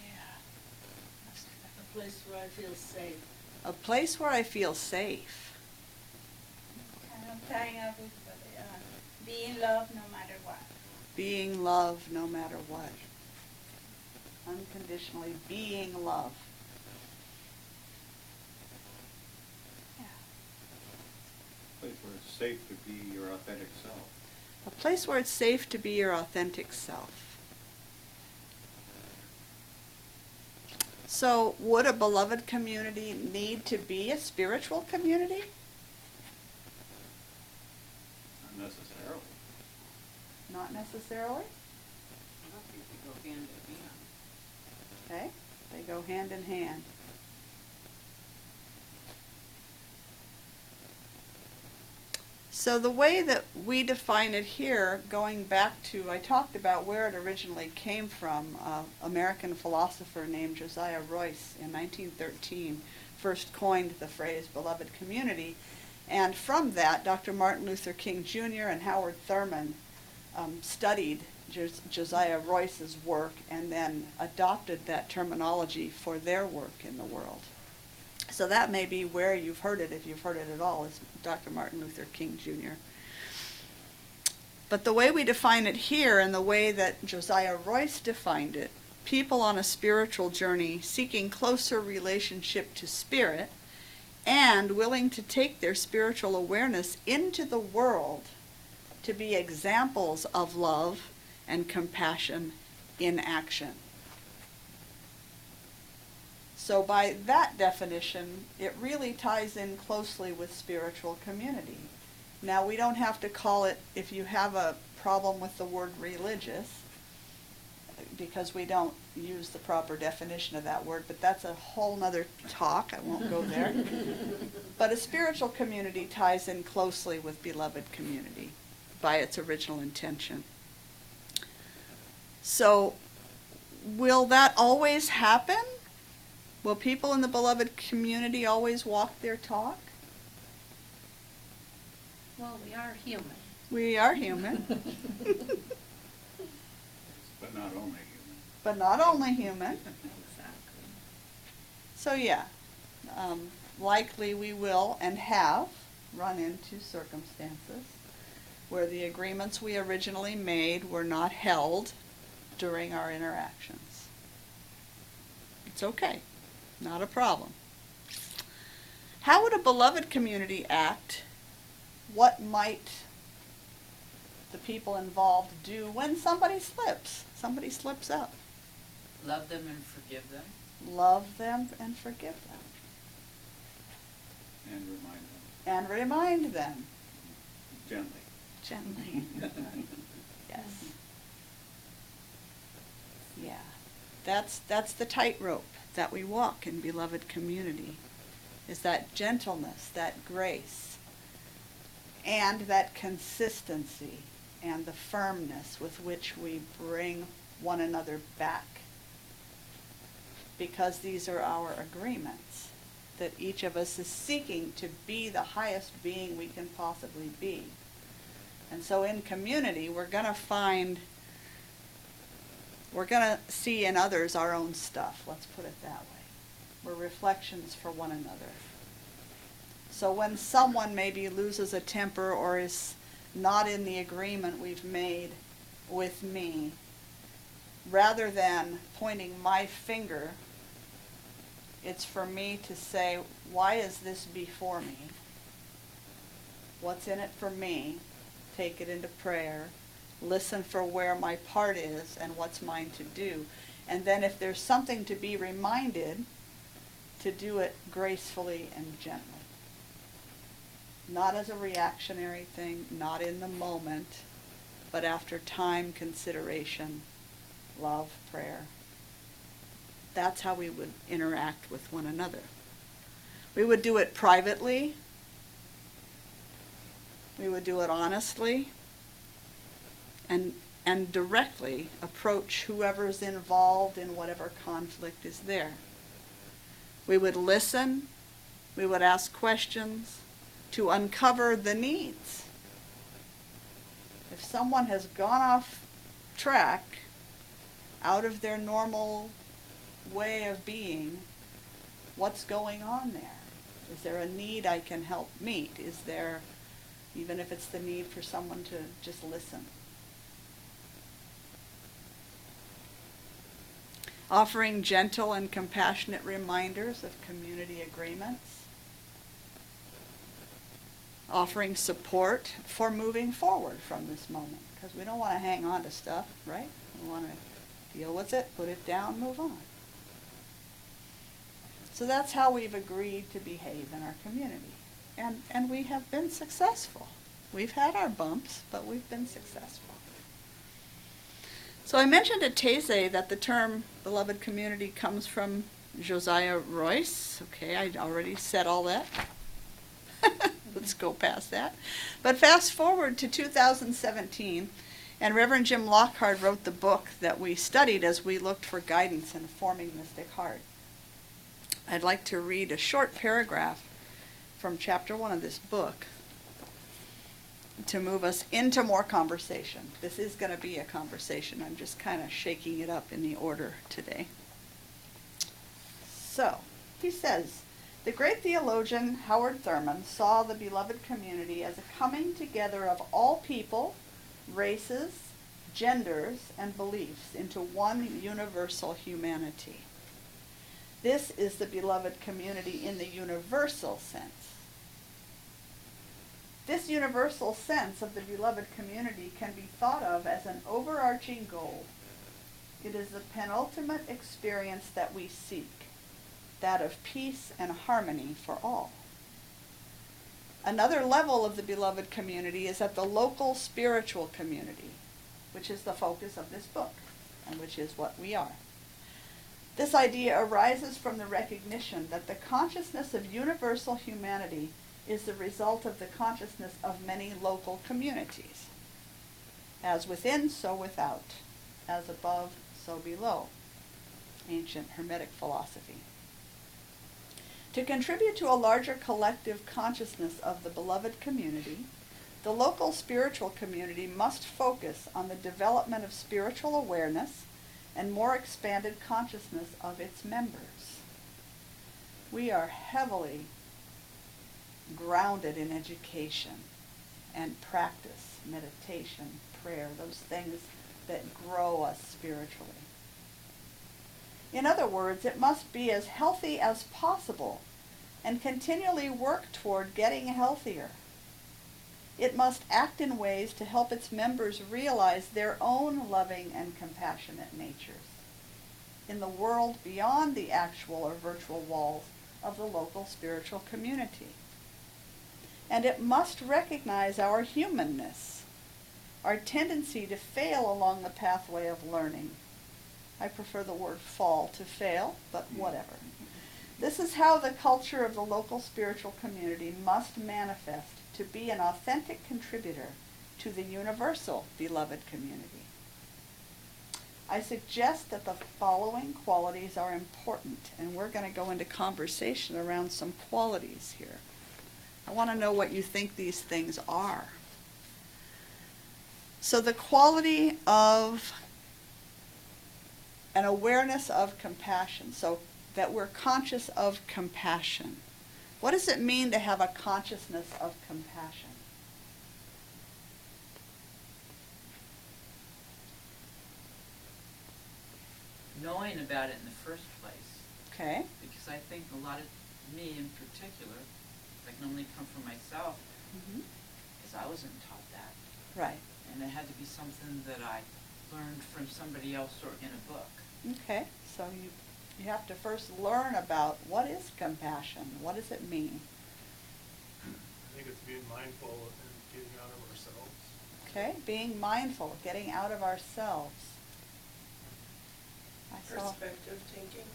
Yeah. A place where I feel safe. A place where I feel safe. And I'm tying up with uh, being love no matter what. Being love no matter what. Unconditionally being love. Yeah. Place where it's safe to be your authentic self. A place where it's safe to be your authentic self. So, would a beloved community need to be a spiritual community? Not necessarily. Not necessarily. I don't think they go hand in hand. Okay, they go hand in hand. So the way that we define it here, going back to, I talked about where it originally came from, uh, American philosopher named Josiah Royce in 1913 first coined the phrase beloved community. And from that, Dr. Martin Luther King Jr. and Howard Thurman um, studied Jos- Josiah Royce's work and then adopted that terminology for their work in the world. So that may be where you've heard it, if you've heard it at all, is Dr. Martin Luther King Jr. But the way we define it here and the way that Josiah Royce defined it, people on a spiritual journey seeking closer relationship to spirit and willing to take their spiritual awareness into the world to be examples of love and compassion in action. So, by that definition, it really ties in closely with spiritual community. Now, we don't have to call it, if you have a problem with the word religious, because we don't use the proper definition of that word, but that's a whole nother talk. I won't go there. but a spiritual community ties in closely with beloved community by its original intention. So, will that always happen? Will people in the beloved community always walk their talk? Well, we are human. We are human, But not only human. but not only human. Exactly. So, yeah, um, likely we will and have run into circumstances where the agreements we originally made were not held during our interactions. It's okay, not a problem. How would a beloved community act? What might the people involved do when somebody slips? Somebody slips up. Love them and forgive them. Love them and forgive them. And remind them And remind them gently. gently. yes. Yeah. That's that's the tightrope that we walk in beloved community. Is that gentleness, that grace, and that consistency and the firmness with which we bring one another back. Because these are our agreements that each of us is seeking to be the highest being we can possibly be. And so in community, we're going to find, we're going to see in others our own stuff, let's put it that way. We're reflections for one another. So when someone maybe loses a temper or is not in the agreement we've made with me, rather than pointing my finger, it's for me to say, why is this before me? What's in it for me? Take it into prayer. Listen for where my part is and what's mine to do. And then if there's something to be reminded, to do it gracefully and gently. Not as a reactionary thing, not in the moment, but after time, consideration, love, prayer. That's how we would interact with one another. We would do it privately. We would do it honestly and, and directly approach whoever's involved in whatever conflict is there. We would listen. We would ask questions to uncover the needs. If someone has gone off track, out of their normal way of being, what's going on there? Is there a need I can help meet? Is there, even if it's the need for someone to just listen? Offering gentle and compassionate reminders of community agreements. Offering support for moving forward from this moment. Because we don't want to hang on to stuff, right? We want to deal with it, put it down, move on. So that's how we've agreed to behave in our community. And, and we have been successful. We've had our bumps, but we've been successful. So I mentioned at Taizé that the term beloved community comes from Josiah Royce. Okay, I already said all that. Let's go past that. But fast forward to 2017, and Reverend Jim Lockhart wrote the book that we studied as we looked for guidance in forming Mystic Heart. I'd like to read a short paragraph from chapter one of this book to move us into more conversation. This is going to be a conversation. I'm just kind of shaking it up in the order today. So, he says, the great theologian Howard Thurman saw the beloved community as a coming together of all people, races, genders, and beliefs into one universal humanity. This is the beloved community in the universal sense. This universal sense of the beloved community can be thought of as an overarching goal. It is the penultimate experience that we seek, that of peace and harmony for all. Another level of the beloved community is at the local spiritual community, which is the focus of this book, and which is what we are. This idea arises from the recognition that the consciousness of universal humanity is the result of the consciousness of many local communities. As within, so without. As above, so below. Ancient Hermetic philosophy. To contribute to a larger collective consciousness of the beloved community, the local spiritual community must focus on the development of spiritual awareness and more expanded consciousness of its members. We are heavily grounded in education and practice, meditation, prayer, those things that grow us spiritually. In other words, it must be as healthy as possible and continually work toward getting healthier. It must act in ways to help its members realize their own loving and compassionate natures in the world beyond the actual or virtual walls of the local spiritual community and it must recognize our humanness, our tendency to fail along the pathway of learning. I prefer the word fall to fail, but whatever. This is how the culture of the local spiritual community must manifest to be an authentic contributor to the universal beloved community. I suggest that the following qualities are important, and we're going to go into conversation around some qualities here. I want to know what you think these things are. So the quality of an awareness of compassion, so that we're conscious of compassion. What does it mean to have a consciousness of compassion? Knowing about it in the first place, Okay, because I think a lot of, me in particular, can only come from myself, Mhm. because I wasn't taught that. right. And it had to be something that I learned from somebody else or in a book. Okay, so you, you have to first learn about what is compassion? What does it mean? I think it's being mindful and getting out of ourselves. Okay, being mindful, getting out of ourselves. I saw, Perspective taking,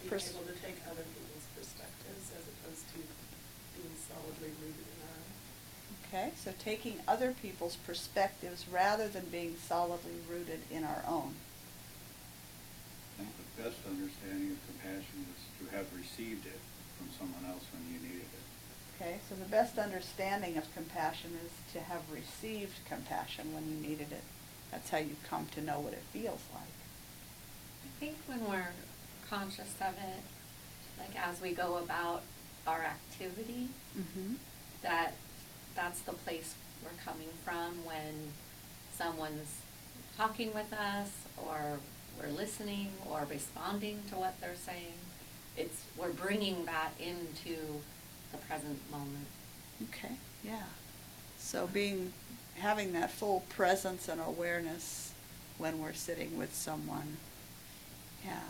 being Pers- able to take other people's perspectives as opposed to being solidly rooted in our own. okay, so taking other people's perspectives rather than being solidly rooted in our own. I think the best understanding of compassion is to have received it from someone else when you needed it. Okay, so the best understanding of compassion is to have received compassion when you needed it. That's how you come to know what it feels like. I think when we're conscious of it, like as we go about our activity, Mm-hmm. that that's the place we're coming from when someone's talking with us or we're listening or responding to what they're saying. It's, we're bringing that into the present moment. Okay, yeah. So being, having that full presence and awareness when we're sitting with someone. Yeah,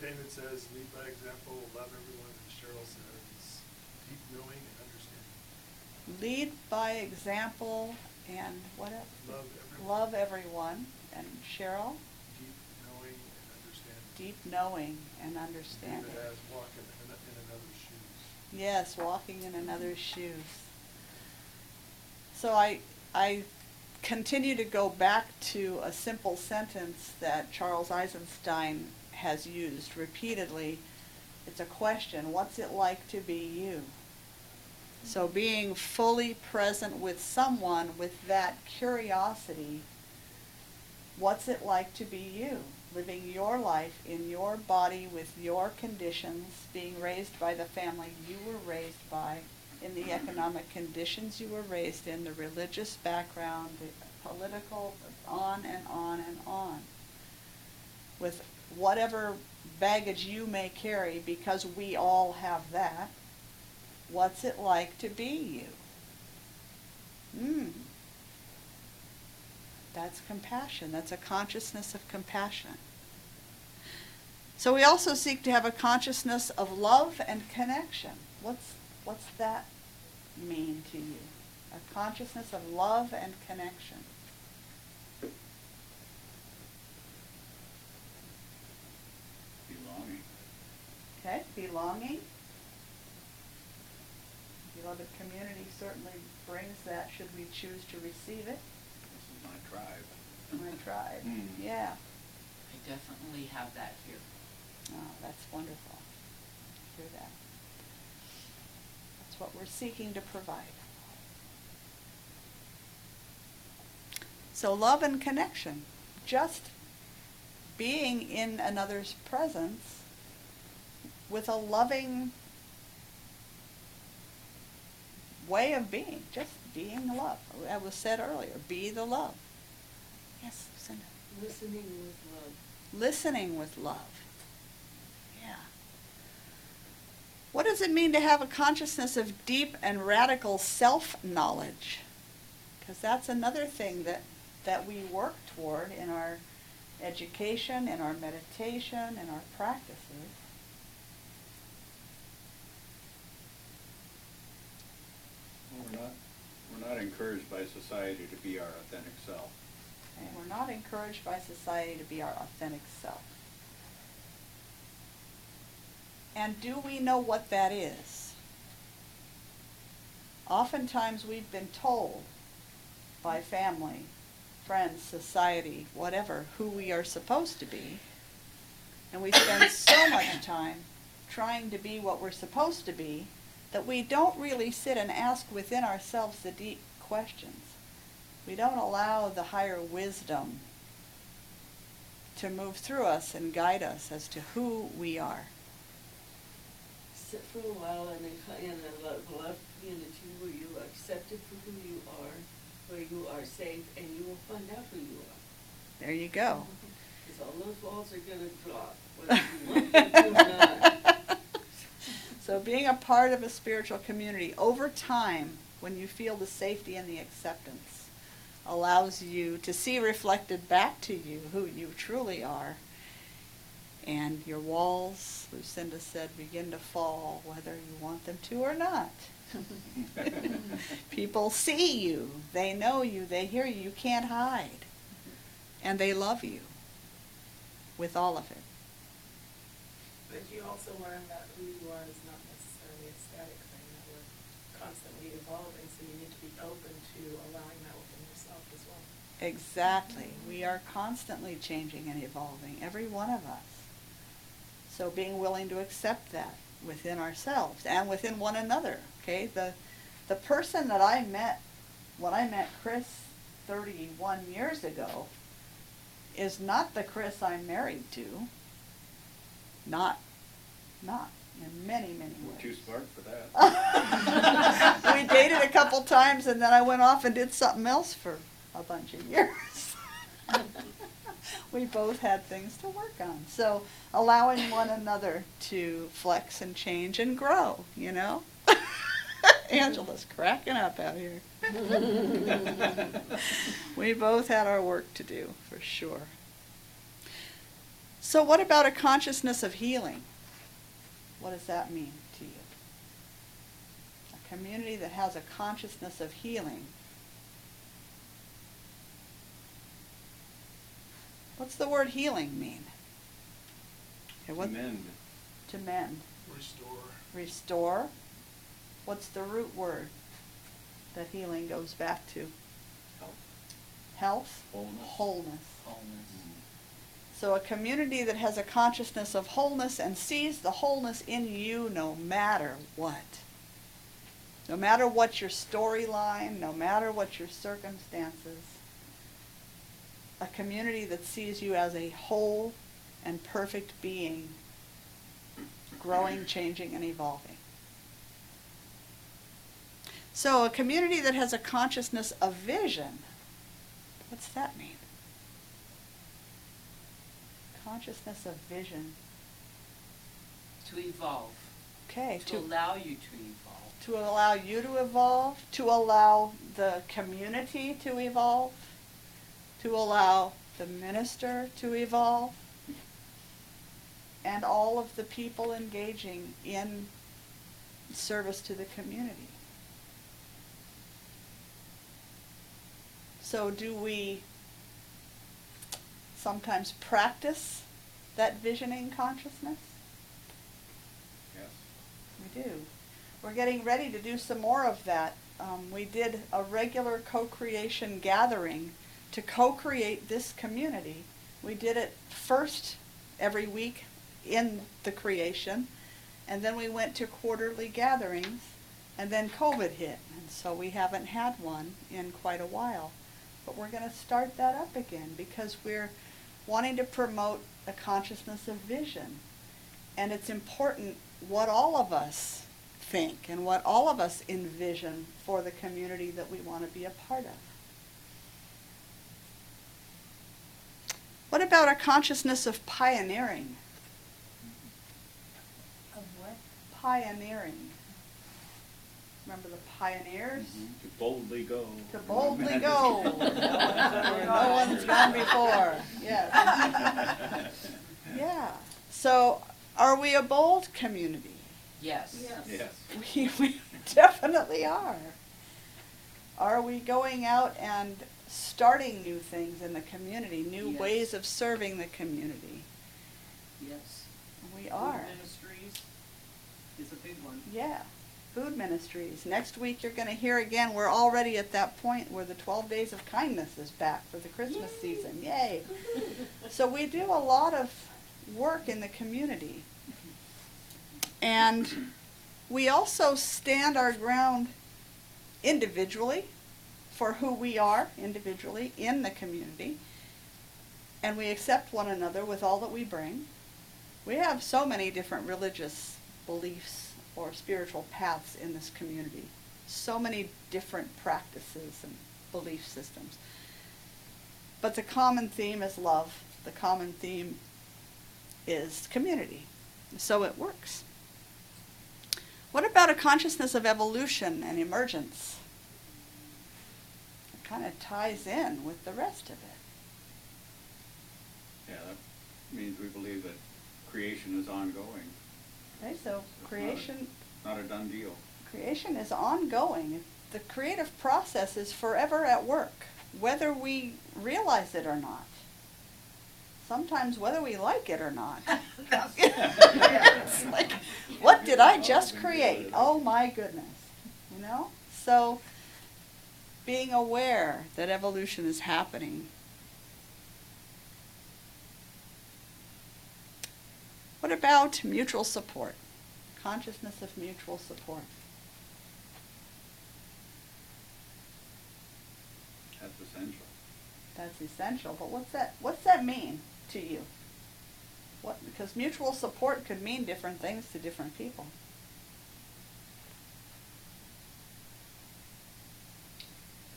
David says, lead by example, love everyone, and Cheryl says, deep knowing and understanding. lead by example and what else? Love everyone. Love everyone. And Cheryl, Deep knowing and understanding. deep knowing and understanding. David has walking in, in another's shoes. Yes, walking in another's shoes. So I, I continue to go back to a simple sentence that Charles Eisenstein has used repeatedly. It's a question, what's it like to be you? So being fully present with someone with that curiosity, what's it like to be you? Living your life in your body with your conditions, being raised by the family you were raised by, in the economic conditions you were raised in, the religious background, the political, on and on and on. With whatever baggage you may carry, because we all have that, what's it like to be you? Hmm. That's compassion. That's a consciousness of compassion. So we also seek to have a consciousness of love and connection. What's what's that mean to you? A consciousness of love and connection. Belonging. Okay, belonging. Beloved community certainly brings that should we choose to receive it. This is my tribe. My tribe. Mm. Yeah. I definitely have that here. Oh, that's wonderful. Hear that. That's what we're seeking to provide. So love and connection, just being in another's presence with a loving way of being, just being love. That was said earlier, be the love. Yes, Lucinda. Listening with love. listening with love. Yeah. What does it mean to have a consciousness of deep and radical self-knowledge? Because that's another thing that, that we work toward in our education, in our meditation, in our practices. Well, We're not, we're not encouraged by society to be our authentic self. And we're not encouraged by society to be our authentic self. And do we know what that is? Oftentimes we've been told by family, friends, society, whatever, who we are supposed to be. And we spend so much time trying to be what we're supposed to be that we don't really sit and ask within ourselves the deep questions. We don't allow the higher wisdom to move through us and guide us as to who we are. sit for a while in a, in a lo- love community where you are accepted for who you are, where you are safe, and you will find out who you are. There you go. Because all those walls are gonna drop, whether you want them to or not. So being a part of a spiritual community over time, when you feel the safety and the acceptance, allows you to see reflected back to you who you truly are. And your walls, Lucinda said, begin to fall whether you want them to or not. People see you, they know you, they hear you, you can't hide. And they love you with all of it. But you also learn that who you are is not necessarily a static thing, that we're constantly evolving, so you need to be open to allowing that within yourself as well. Exactly. We are constantly changing and evolving, every one of us. So being willing to accept that within ourselves and within one another. Okay? The the person that I met when I met Chris 31 years ago is not the Chris I'm married to. Not not in many, many ways. We're too smart for that. we dated a couple times and then I went off and did something else for a bunch of years. we both had things to work on. So allowing one another to flex and change and grow, you know? Angela's cracking up out here. we both had our work to do, for sure. So, what about a consciousness of healing? What does that mean to you? A community that has a consciousness of healing. What's the word healing mean? Okay, what- Mend. To mend. Restore. Restore. What's the root word that healing goes back to? Health? Wholeness. Wholeness. Wholeness. Mm-hmm. So a community that has a consciousness of wholeness and sees the wholeness in you no matter what. No matter what your storyline, no matter what your circumstances. A community that sees you as a whole and perfect being, growing, changing, and evolving. So a community that has a consciousness of vision, what's that mean? Consciousness of vision. To evolve. Okay, To to, allow you to evolve. to allow you to evolve, to allow the community to evolve, to allow the minister to evolve, and all of the people engaging in service to the community. So do we sometimes practice that visioning consciousness? Yes. We do. We're getting ready to do some more of that. Um, we did a regular co-creation gathering to co-create this community. We did it first every week in the creation, and then we went to quarterly gatherings, and then COVID hit, and so we haven't had one in quite a while. But we're going to start that up again because we're wanting to promote a consciousness of vision. And it's important what all of us think and what all of us envision for the community that we want to be a part of. What about a consciousness of pioneering? Of what? Pioneering. Remember the pioneers? Mm-hmm. To boldly go. To boldly go. Where no one's gone before. Yes. Yeah. So are we a bold community? Yes. Yes. We, we definitely are. Are we going out and starting new things in the community, new Yes. ways of serving the community? Yes. We are. Food Ministries is a big one. Yeah. Food ministries. Next week you're going to hear again. We're already at that point where the 12 days of kindness is back for the Christmas season. Yay. So we do a lot of work in the community. And we also stand our ground individually for who we are individually in the community. And we accept one another with all that we bring. We have so many different religious beliefs or spiritual paths in this community. So many different practices and belief systems. But the common theme is love. The common theme is community. So it works. What about a consciousness of evolution and emergence? Kind of ties in with the rest of it. Yeah, that means we believe that creation is ongoing. Okay, so creation, Not a done deal. creation is ongoing. The creative process is forever at work, whether we realize it or not. Sometimes whether we like it or not. It's like, what did I just create? Oh my goodness, you know? So, being aware that evolution is happening. What about mutual support? Consciousness of mutual support. That's essential. That's essential, but what's that, what's that mean to you? What, because mutual support could mean different things to different people.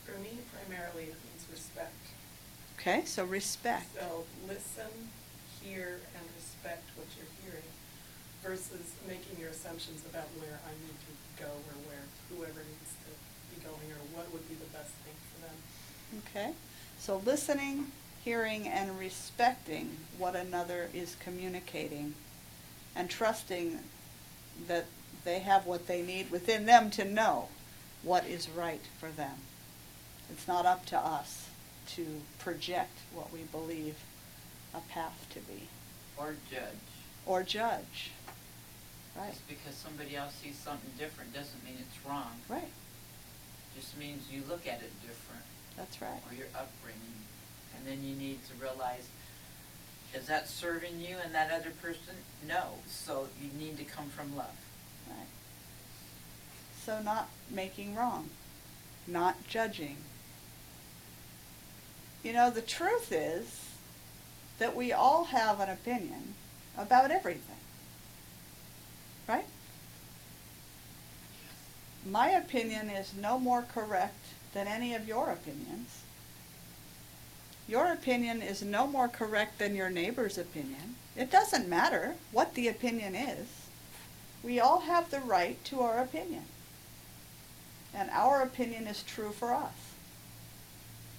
For me, primarily, it means respect. Okay, so respect. So listen, hear, and respect what you're hearing versus making your assumptions about where I need to go or where whoever needs to be going or what would be the best thing for them. Okay, so listening, hearing, and respecting what another is communicating and trusting that they have what they need within them to know what is right for them. It's not up to us to project what we believe a path to be Or judge. or judge. Right, Just because somebody else sees something different doesn't mean it's wrong. right, Just means you look at it different, that's right. or your upbringing. And then you need to realize, is that serving you and that other person? No, so you need to come from love. Right. So not making wrong, not judging. You know, the truth is that we all have an opinion about everything. Right? My opinion is no more correct than any of your opinions. Your opinion is no more correct than your neighbor's opinion. It doesn't matter what the opinion is. We all have the right to our opinion. And our opinion is true for us.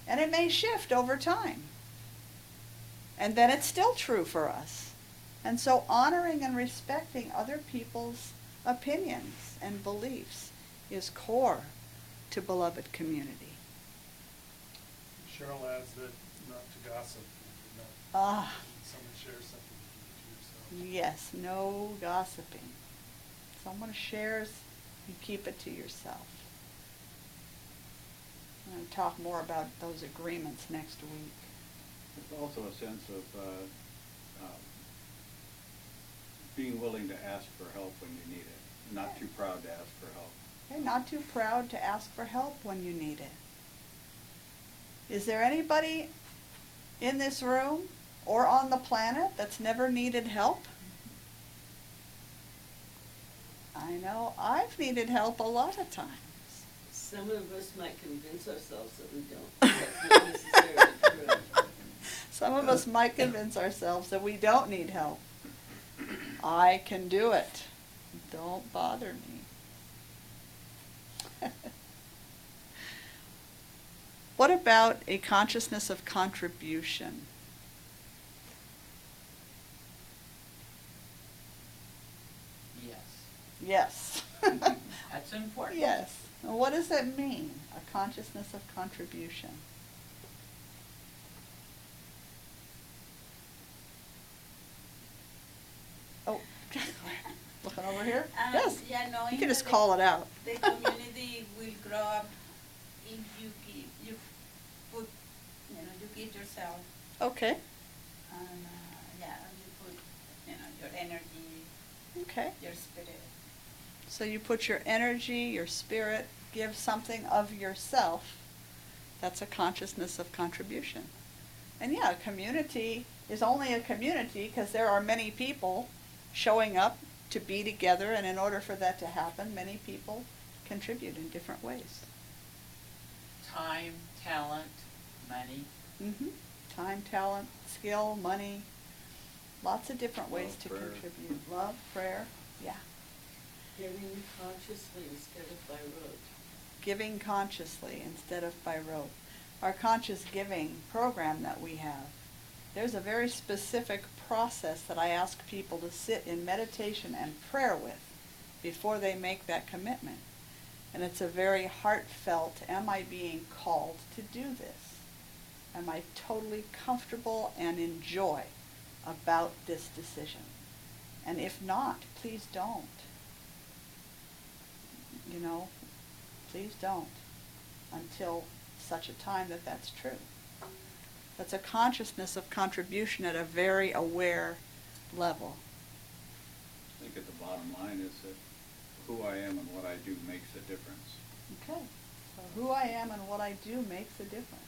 And it may shift over time. And then it's still true for us. And so honoring and respecting other people's opinions and beliefs is core to beloved community. Cheryl adds that not to gossip, not, Ah, someone shares something, you keep it to yourself. yes, no gossiping. Someone shares, you keep it to yourself. I'm going to talk more about those agreements next week. It's also a sense of uh, um, being willing to ask for help when you need it, not too proud to ask for help. Okay, not too proud to ask for help when you need it. Is there anybody in this room or on the planet that's never needed help? I know I've needed help a lot of times. Some of us might convince ourselves that we don't. That's not necessarily true. Some of us might convince ourselves that we don't need help. I can do it. Don't bother me. what about a consciousness of contribution? Yes. Yes. That's important. yes. What does that mean? A consciousness of contribution. Oh, looking over here? Um, Yes. yeah, knowing You can just call it out. The community will grow up if you give, you put, you know, you give yourself, Okay, and, uh, yeah, you put, you know, your energy, okay. your spirit. So you put your energy, your spirit, give something of yourself. That's a consciousness of contribution. And yeah, a community is only a community because there are many people showing up to be together, and in order for that to happen, many people contribute in different ways. Time, talent, money. Mm-hmm. Time, talent, skill, money, lots of different ways Love, to prayer. contribute. Love, prayer, yeah. Giving consciously instead of by rote. Giving consciously instead of by rote. Our conscious giving program that we have, there's a very specific process that I ask people to sit in meditation and prayer with before they make that commitment. And it's a very heartfelt, am I being called to do this? Am I totally comfortable and enjoy about this decision? And if not, please don't. You know, please don't until such a time that that's true. That's a consciousness of contribution at a very aware level. I think at the bottom line is that who I am and what I do makes a difference. Okay. So who I am and what I do makes a difference.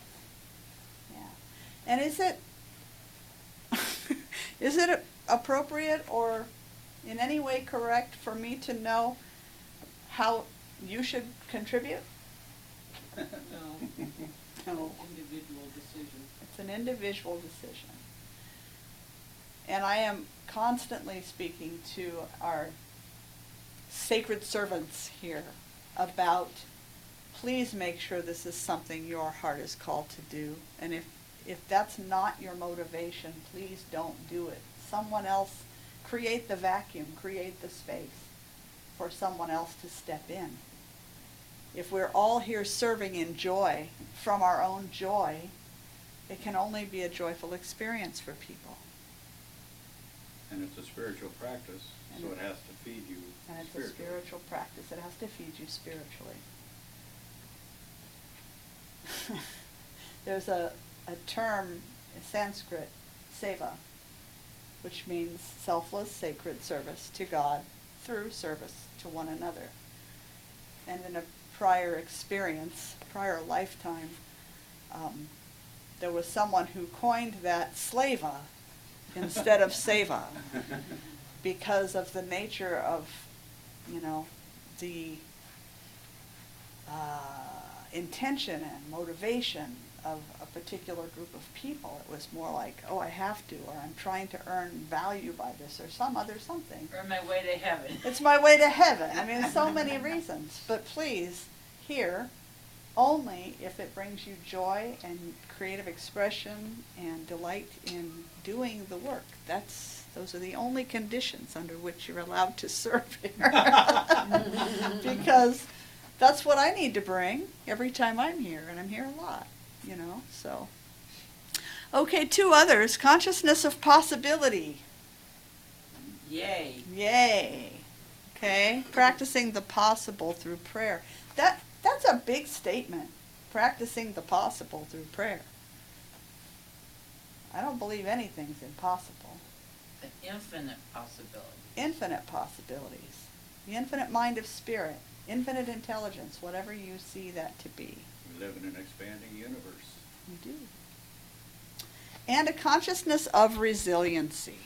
Yeah. And is it is it appropriate or in any way correct for me to know how you should contribute? No, No. individual decision. It's an individual decision. And I am constantly speaking to our sacred servants here about please make sure this is something your heart is called to do. And if, if that's not your motivation, please don't do it. Someone else, create the vacuum, create the space for someone else to step in. If we're all here serving in joy, from our own joy, it can only be a joyful experience for people. And it's a spiritual practice, And so it- has to feed you And it's a spiritual practice. It has to feed you spiritually. There's a, a term in Sanskrit, seva, which means selfless sacred service to God through service to one another. And in a prior experience, prior lifetime, um, there was someone who coined that slava instead of seva because of the nature of, you know, the uh, intention and motivation of a particular group of people. It was more like, oh, I have to, or I'm trying to earn value by this, or some other something. Earn my way to heaven. It's my way to heaven. I mean, so many reasons. But please, here, only if it brings you joy and creative expression and delight in doing the work. That's, those are the only conditions under which you're allowed to serve here. Because that's what I need to bring every time I'm here, and I'm here a lot, you know, so. Okay, two others, consciousness of possibility. Yay. Yay. Okay, practicing the possible through prayer. That that's a big statement. Practicing the possible through prayer. I don't believe anything's impossible. The infinite possibility. Infinite possibilities. The infinite mind of spirit, infinite intelligence, whatever you see that to be. We live in an expanding universe. We do. And a consciousness of resiliency.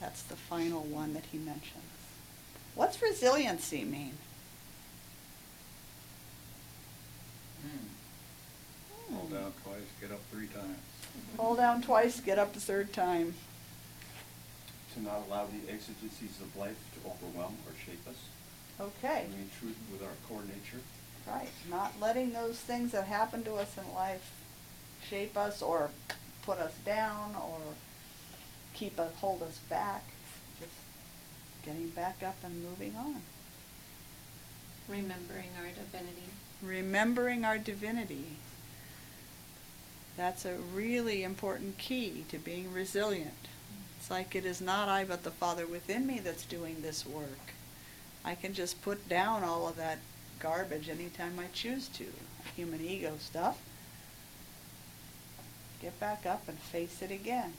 That's the final one that he mentions. What's resiliency mean? Hmm. Fall down twice, get up three times. Fall down twice, get up the third time. to not allow the exigencies of life to overwhelm or shape us. Okay, Remain true with our core nature. Right. Not letting those things that happen to us in life shape us or put us down or keep us, hold us back. Just getting back up and moving on. Remembering our divinity. remembering our divinity. That's a really important key to being resilient. It's like it is not I but the Father within me that's doing this work. I can just put down all of that garbage anytime I choose to, human ego stuff. Get back up and face it again.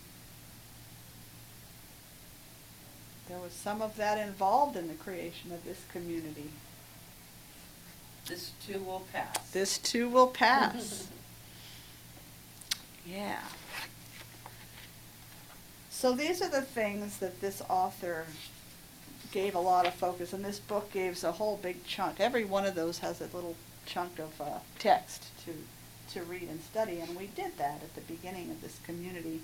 There was some of that involved in the creation of this community. This too will pass. This too will pass. yeah. So these are the things that this author gave a lot of focus, and this book gives a whole big chunk. Every one of those has a little chunk of uh, text to to read and study, and we did that at the beginning of this community.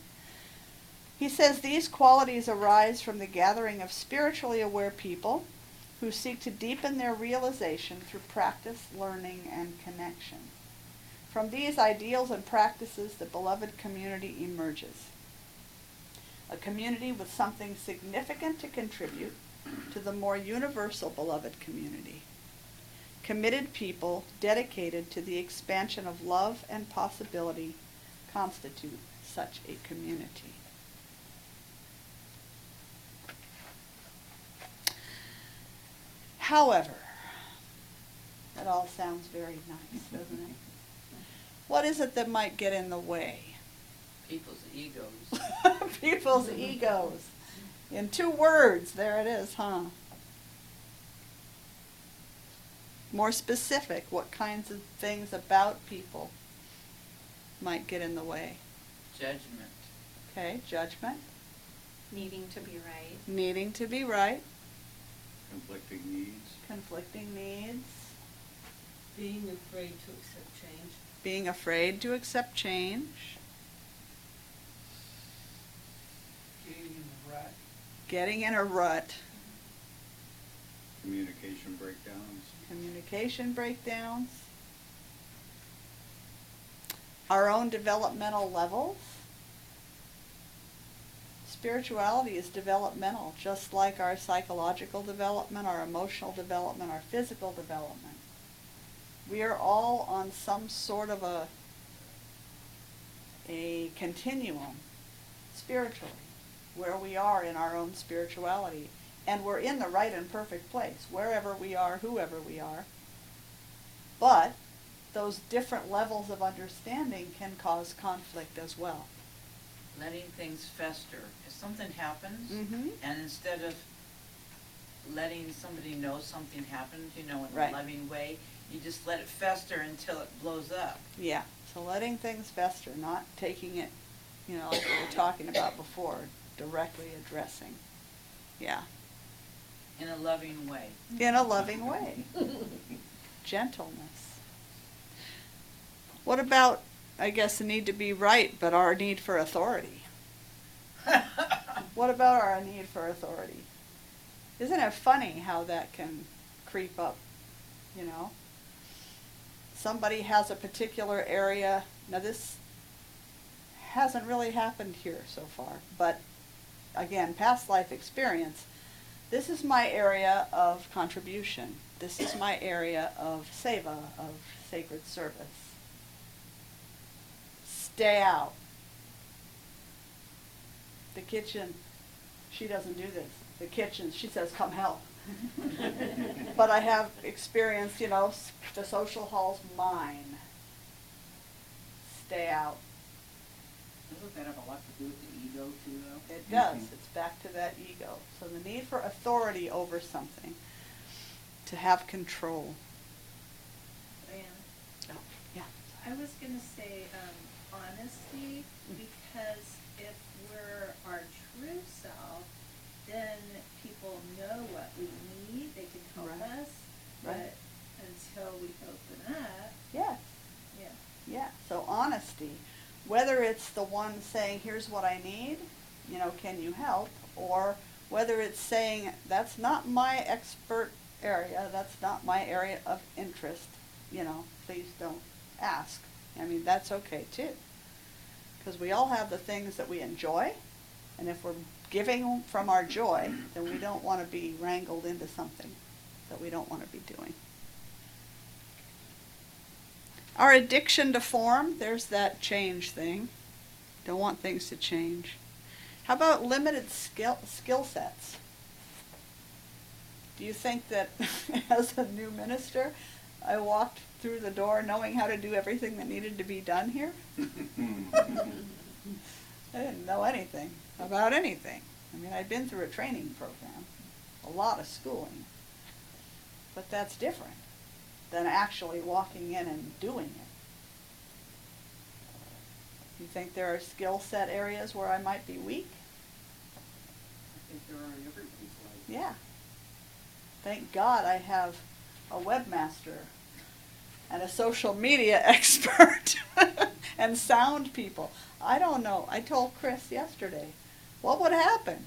He says these qualities arise from the gathering of spiritually aware people who seek to deepen their realization through practice, learning, and connection. From these ideals and practices, the beloved community emerges. A community with something significant to contribute to the more universal beloved community. Committed people dedicated to the expansion of love and possibility constitute such a community. However, that all sounds very nice, doesn't it? What is it that might get in the way? People's egos. People's egos. In two words, there it is, huh? More specific, what kinds of things about people might get in the way? Judgment. Okay, judgment, Needing to be right. needing to be right, Conflicting needs. conflicting needs, Being afraid to accept change. being afraid to accept change, Getting in the rut. Getting in a rut, Communication breakdowns. communication breakdowns, our own developmental levels. Spirituality is developmental, just like our psychological development, our emotional development, our physical development. We are all on some sort of a a continuum spiritually where we are in our own spirituality and we're in the right and perfect place wherever we are whoever we are but those different levels of understanding can cause conflict as well Letting things fester. If something happens, Mhm. and instead of letting somebody know something happened, you know, in Right. a loving way, you just let it fester until it blows up. yeah so letting things fester not taking it you know like we were talking about before directly addressing. Yeah. In a loving way. in a loving way. Gentleness. What about i guess the need to be right but our need for authority? What about our need for authority? Isn't it funny how that can creep up you know? Somebody has a particular area. Now this hasn't really happened here so far but again past life experience this is my area of contribution. This is my area of seva, of sacred service. Stay out. The kitchen, she doesn't do this. The kitchen, she says, come help. but I have experienced, you know, the social hall's mine. Stay out. Doesn't that have a lot to do with the ego too, though? It does. It's back to that ego. So the need for authority over something, to have control. Diana, Oh, yeah. I was gonna say, um, honesty, Mm. because if we're our true self, then people know what we need, they can help Right. us. Right. But until we open up, Yes. yeah. Yeah. So honesty, whether it's the one saying, "Here's what I need," you know, can you help, or whether it's saying, "That's not my expert area. That's not my area of interest." You know, please don't ask. I mean, that's okay too. Because we all have the things that we enjoy, and if we're giving from our joy, then we don't want to be wrangled into something that we don't want to be doing. Our addiction to form, there's that change thing. Don't want things to change. How about limited skill skill sets? Do you think that as a new minister, I walked through the door knowing how to do everything that needed to be done here? I didn't know anything about anything. I mean, I'd been through a training program, a lot of schooling. But that's different than actually walking in and doing it. You think there are skill set areas where I might be weak? I think there are in everybody's life. Yeah, Thank God I have a webmaster and a social media expert and sound people. I don't know. I told Chris yesterday, what would happen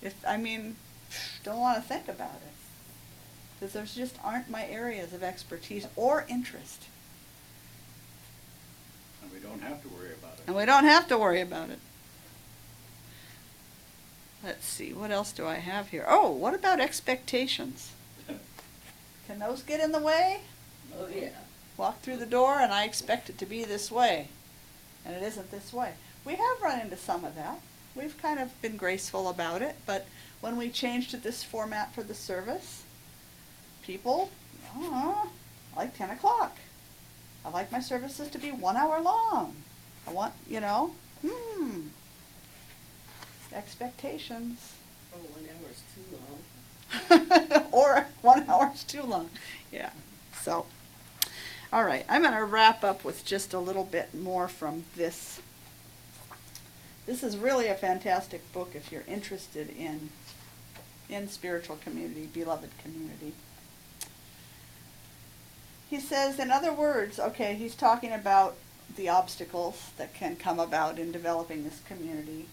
if, I mean, don't want to think about it. Because those just aren't my areas of expertise or interest. And we don't have to worry about it. And we don't have to worry about it. Let's see, what else do I have here? Oh, what about expectations? Can those get in the way? Oh, yeah. Walk through the door and I expect it to be this way. And it isn't this way. We have run into some of that. We've kind of been graceful about it, but when we changed to this format for the service, people, I like 10 o'clock. I like my services to be one hour long. I want, you know, hmm, expectations. Oh, one hour's too long. or one hour is too long. Yeah. So, all right. I'm going to wrap up with just a little bit more from this. This is really a fantastic book if you're interested in in spiritual community, beloved community. He says, in other words, okay, he's talking about the obstacles that can come about in developing this community.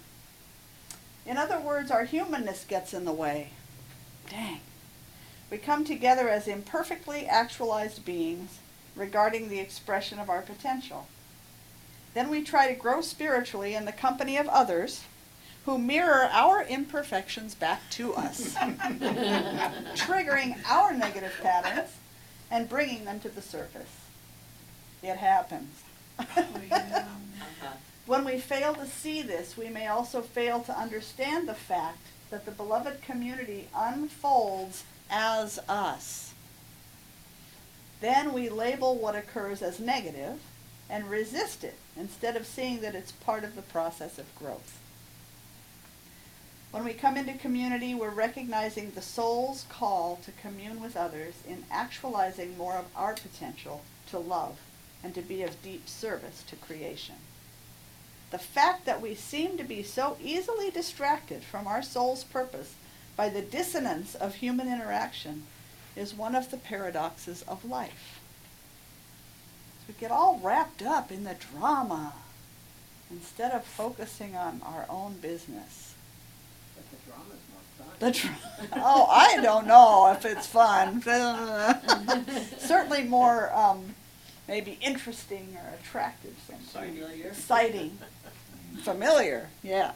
In other words, our humanness gets in the way. Dang. We come together as imperfectly actualized beings regarding the expression of our potential. Then we try to grow spiritually in the company of others who mirror our imperfections back to us, triggering our negative patterns and bringing them to the surface. It happens. When we fail to see this, we may also fail to understand the fact that the beloved community unfolds as us. Then we label what occurs as negative and resist it instead of seeing that it's part of the process of growth. When we come into community, we're recognizing the soul's call to commune with others in actualizing more of our potential to love and to be of deep service to creation. The fact that we seem to be so easily distracted from our soul's purpose by the dissonance of human interaction is one of the paradoxes of life. We get all wrapped up in the drama instead of focusing on our own business. But the drama's more fun. The dr- oh, I don't know if it's fun. Certainly more um, maybe interesting or attractive. Familiar. Exciting. Familiar, yeah.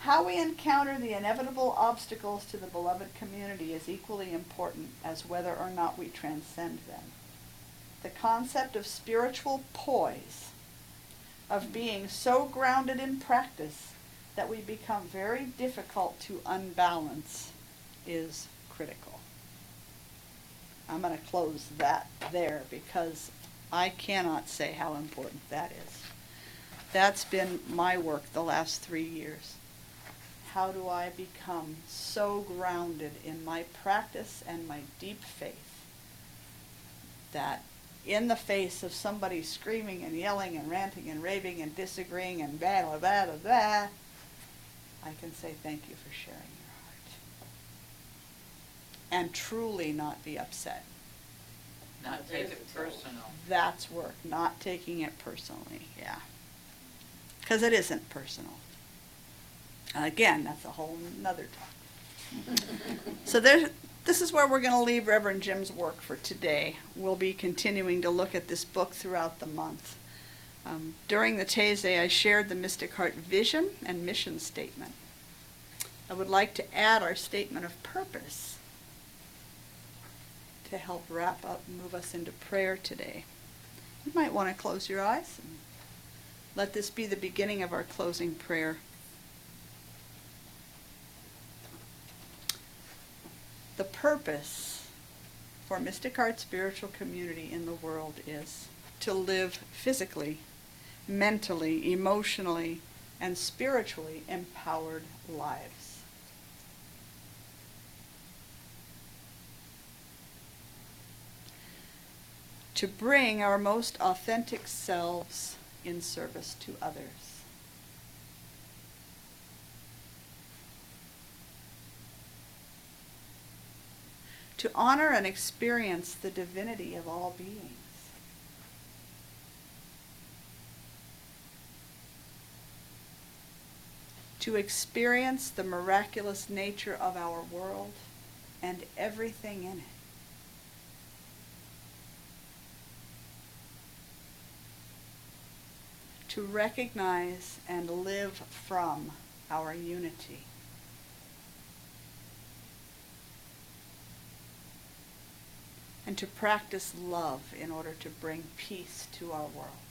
How we encounter the inevitable obstacles to the beloved community is equally important as whether or not we transcend them. The concept of spiritual poise, of being so grounded in practice that we become very difficult to unbalance, is critical. I'm going to close that there because I cannot say how important that is. That's been my work the last three years. How do I become so grounded in my practice and my deep faith that in the face of somebody screaming and yelling and ranting and raving and disagreeing and blah, blah, blah, blah, blah, I can say thank you for sharing your heart. And truly not be upset. Not take it personal. That's work, not taking it personally, yeah. Because it isn't personal. And again, that's a whole nother talk. so there, this is where we're going to leave Reverend Jim's work for today. We'll be continuing to look at this book throughout the month. Um, during the Taizé, I shared the Mystic Heart vision and mission statement. I would like to add our statement of purpose to help wrap up and move us into prayer today. You might want to close your eyes and let this be the beginning of our closing prayer. The purpose for Mystic Heart Spiritual Community in the world is to live physically, mentally, emotionally, and spiritually empowered lives. To bring our most authentic selves in service to others. to honor and experience the divinity of all beings. To experience the miraculous nature of our world and everything in it. To recognize and live from our unity. and to practice love in order to bring peace to our world.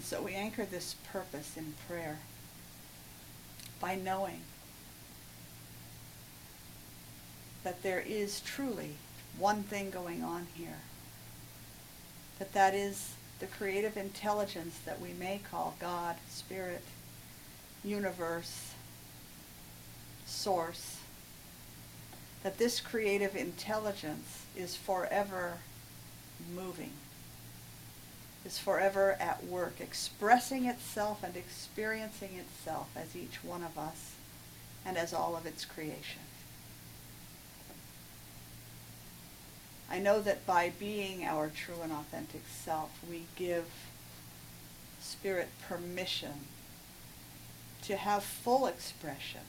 And so we anchor this purpose in prayer by knowing that there is truly one thing going on here. That that is the creative intelligence that we may call God, Spirit, universe, source, that this creative intelligence is forever moving, is forever at work, expressing itself and experiencing itself as each one of us and as all of its creation. I know that by being our true and authentic self, we give Spirit permission to have full expression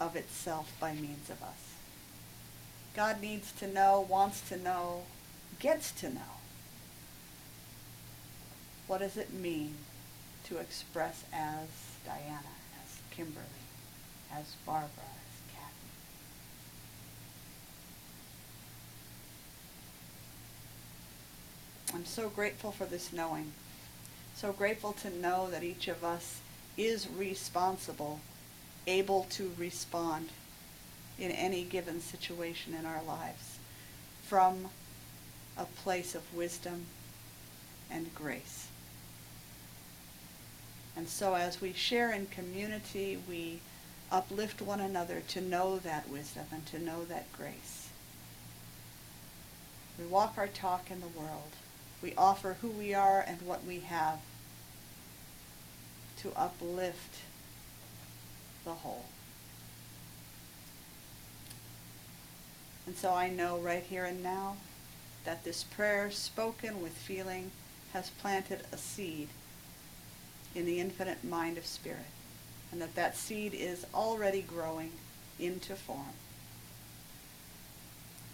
of itself by means of us. God needs to know, wants to know, gets to know. What does it mean to express as Diana, as Kimberly, as Barbara, as Kathy? I'm so grateful for this knowing. So grateful to know that each of us is responsible able to respond in any given situation in our lives from a place of wisdom and grace. And so as we share in community, we uplift one another to know that wisdom and to know that grace. We walk our talk in the world. We offer who we are and what we have to uplift the whole. And so I know right here and now that this prayer spoken with feeling has planted a seed in the infinite mind of spirit and that that seed is already growing into form.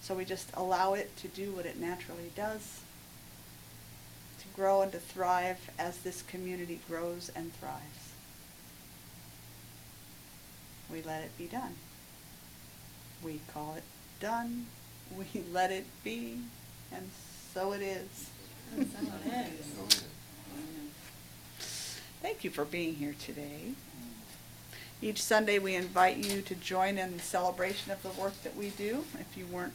So we just allow it to do what it naturally does, to grow and to thrive as this community grows and thrives we let it be done. We call it done, we let it be, and so it is. Thank you for being here today. Each Sunday, we invite you to join in the celebration of the work that we do. If you weren't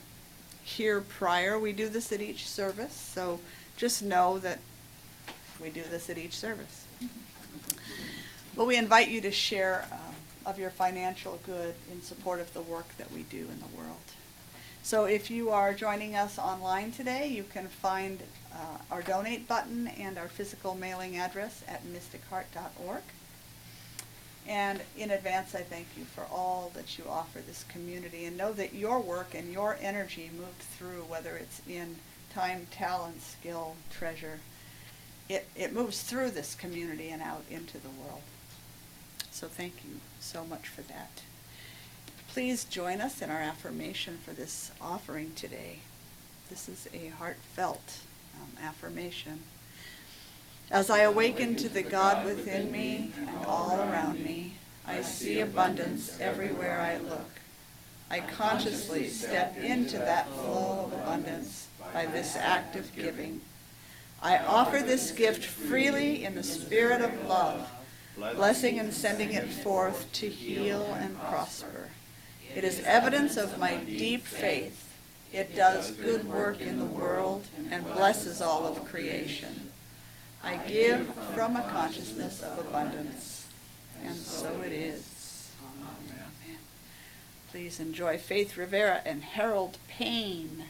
here prior, we do this at each service, so just know that we do this at each service. But we invite you to share um, of your financial good in support of the work that we do in the world. So if you are joining us online today, you can find uh, our donate button and our physical mailing address at mysticheart.org. And in advance, I thank you for all that you offer this community and know that your work and your energy moved through, whether it's in time, talent, skill, treasure, it, it moves through this community and out into the world. So thank you so much for that. Please join us in our affirmation for this offering today. This is a heartfelt um, affirmation. As I awaken to the God within me and all around me, I see abundance everywhere I look. I consciously step into that flow of abundance by this act of giving. I offer this gift freely in the spirit of love blessing and sending it forth to heal and prosper. It is evidence of my deep faith. It does good work in the world and blesses all of creation. I give from a consciousness of abundance, and so it is. Amen. Please enjoy Faith Rivera and Harold Payne.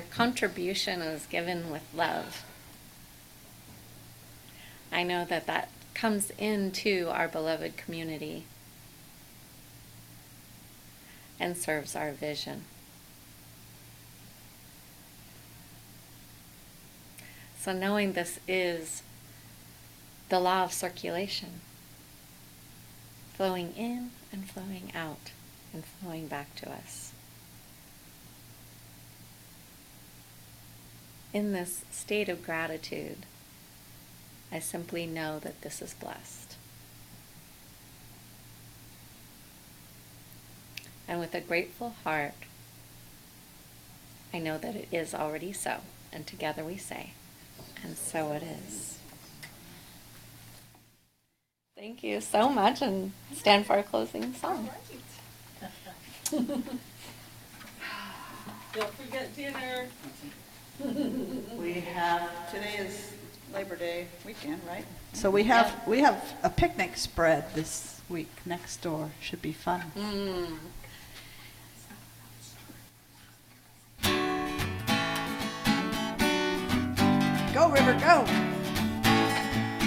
Your contribution is given with love. I know that that comes into our beloved community and serves our vision. So, knowing this is the law of circulation flowing in and flowing out and flowing back to us. in this state of gratitude, I simply know that this is blessed. And with a grateful heart, I know that it is already so. And together we say, and so it is. Thank you so much, and stand for our closing song. Don't forget dinner. We have, today is Labor Day weekend, right? So we have, we have a picnic spread this week next door. Should be fun. Mm. Go, River, go.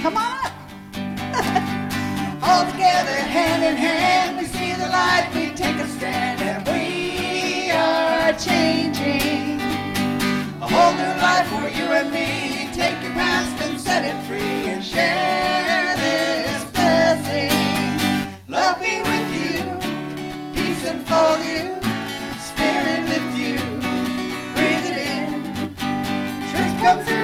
Come on up. All together, hand in hand, we see the light, we take a stand, and we are changing whole new life for you and me. Take your past and set it free and share this blessing. Love me with you, peace and for you, spirit with you. Breathe it in, truth comes through.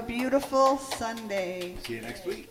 A beautiful Sunday. See you next week.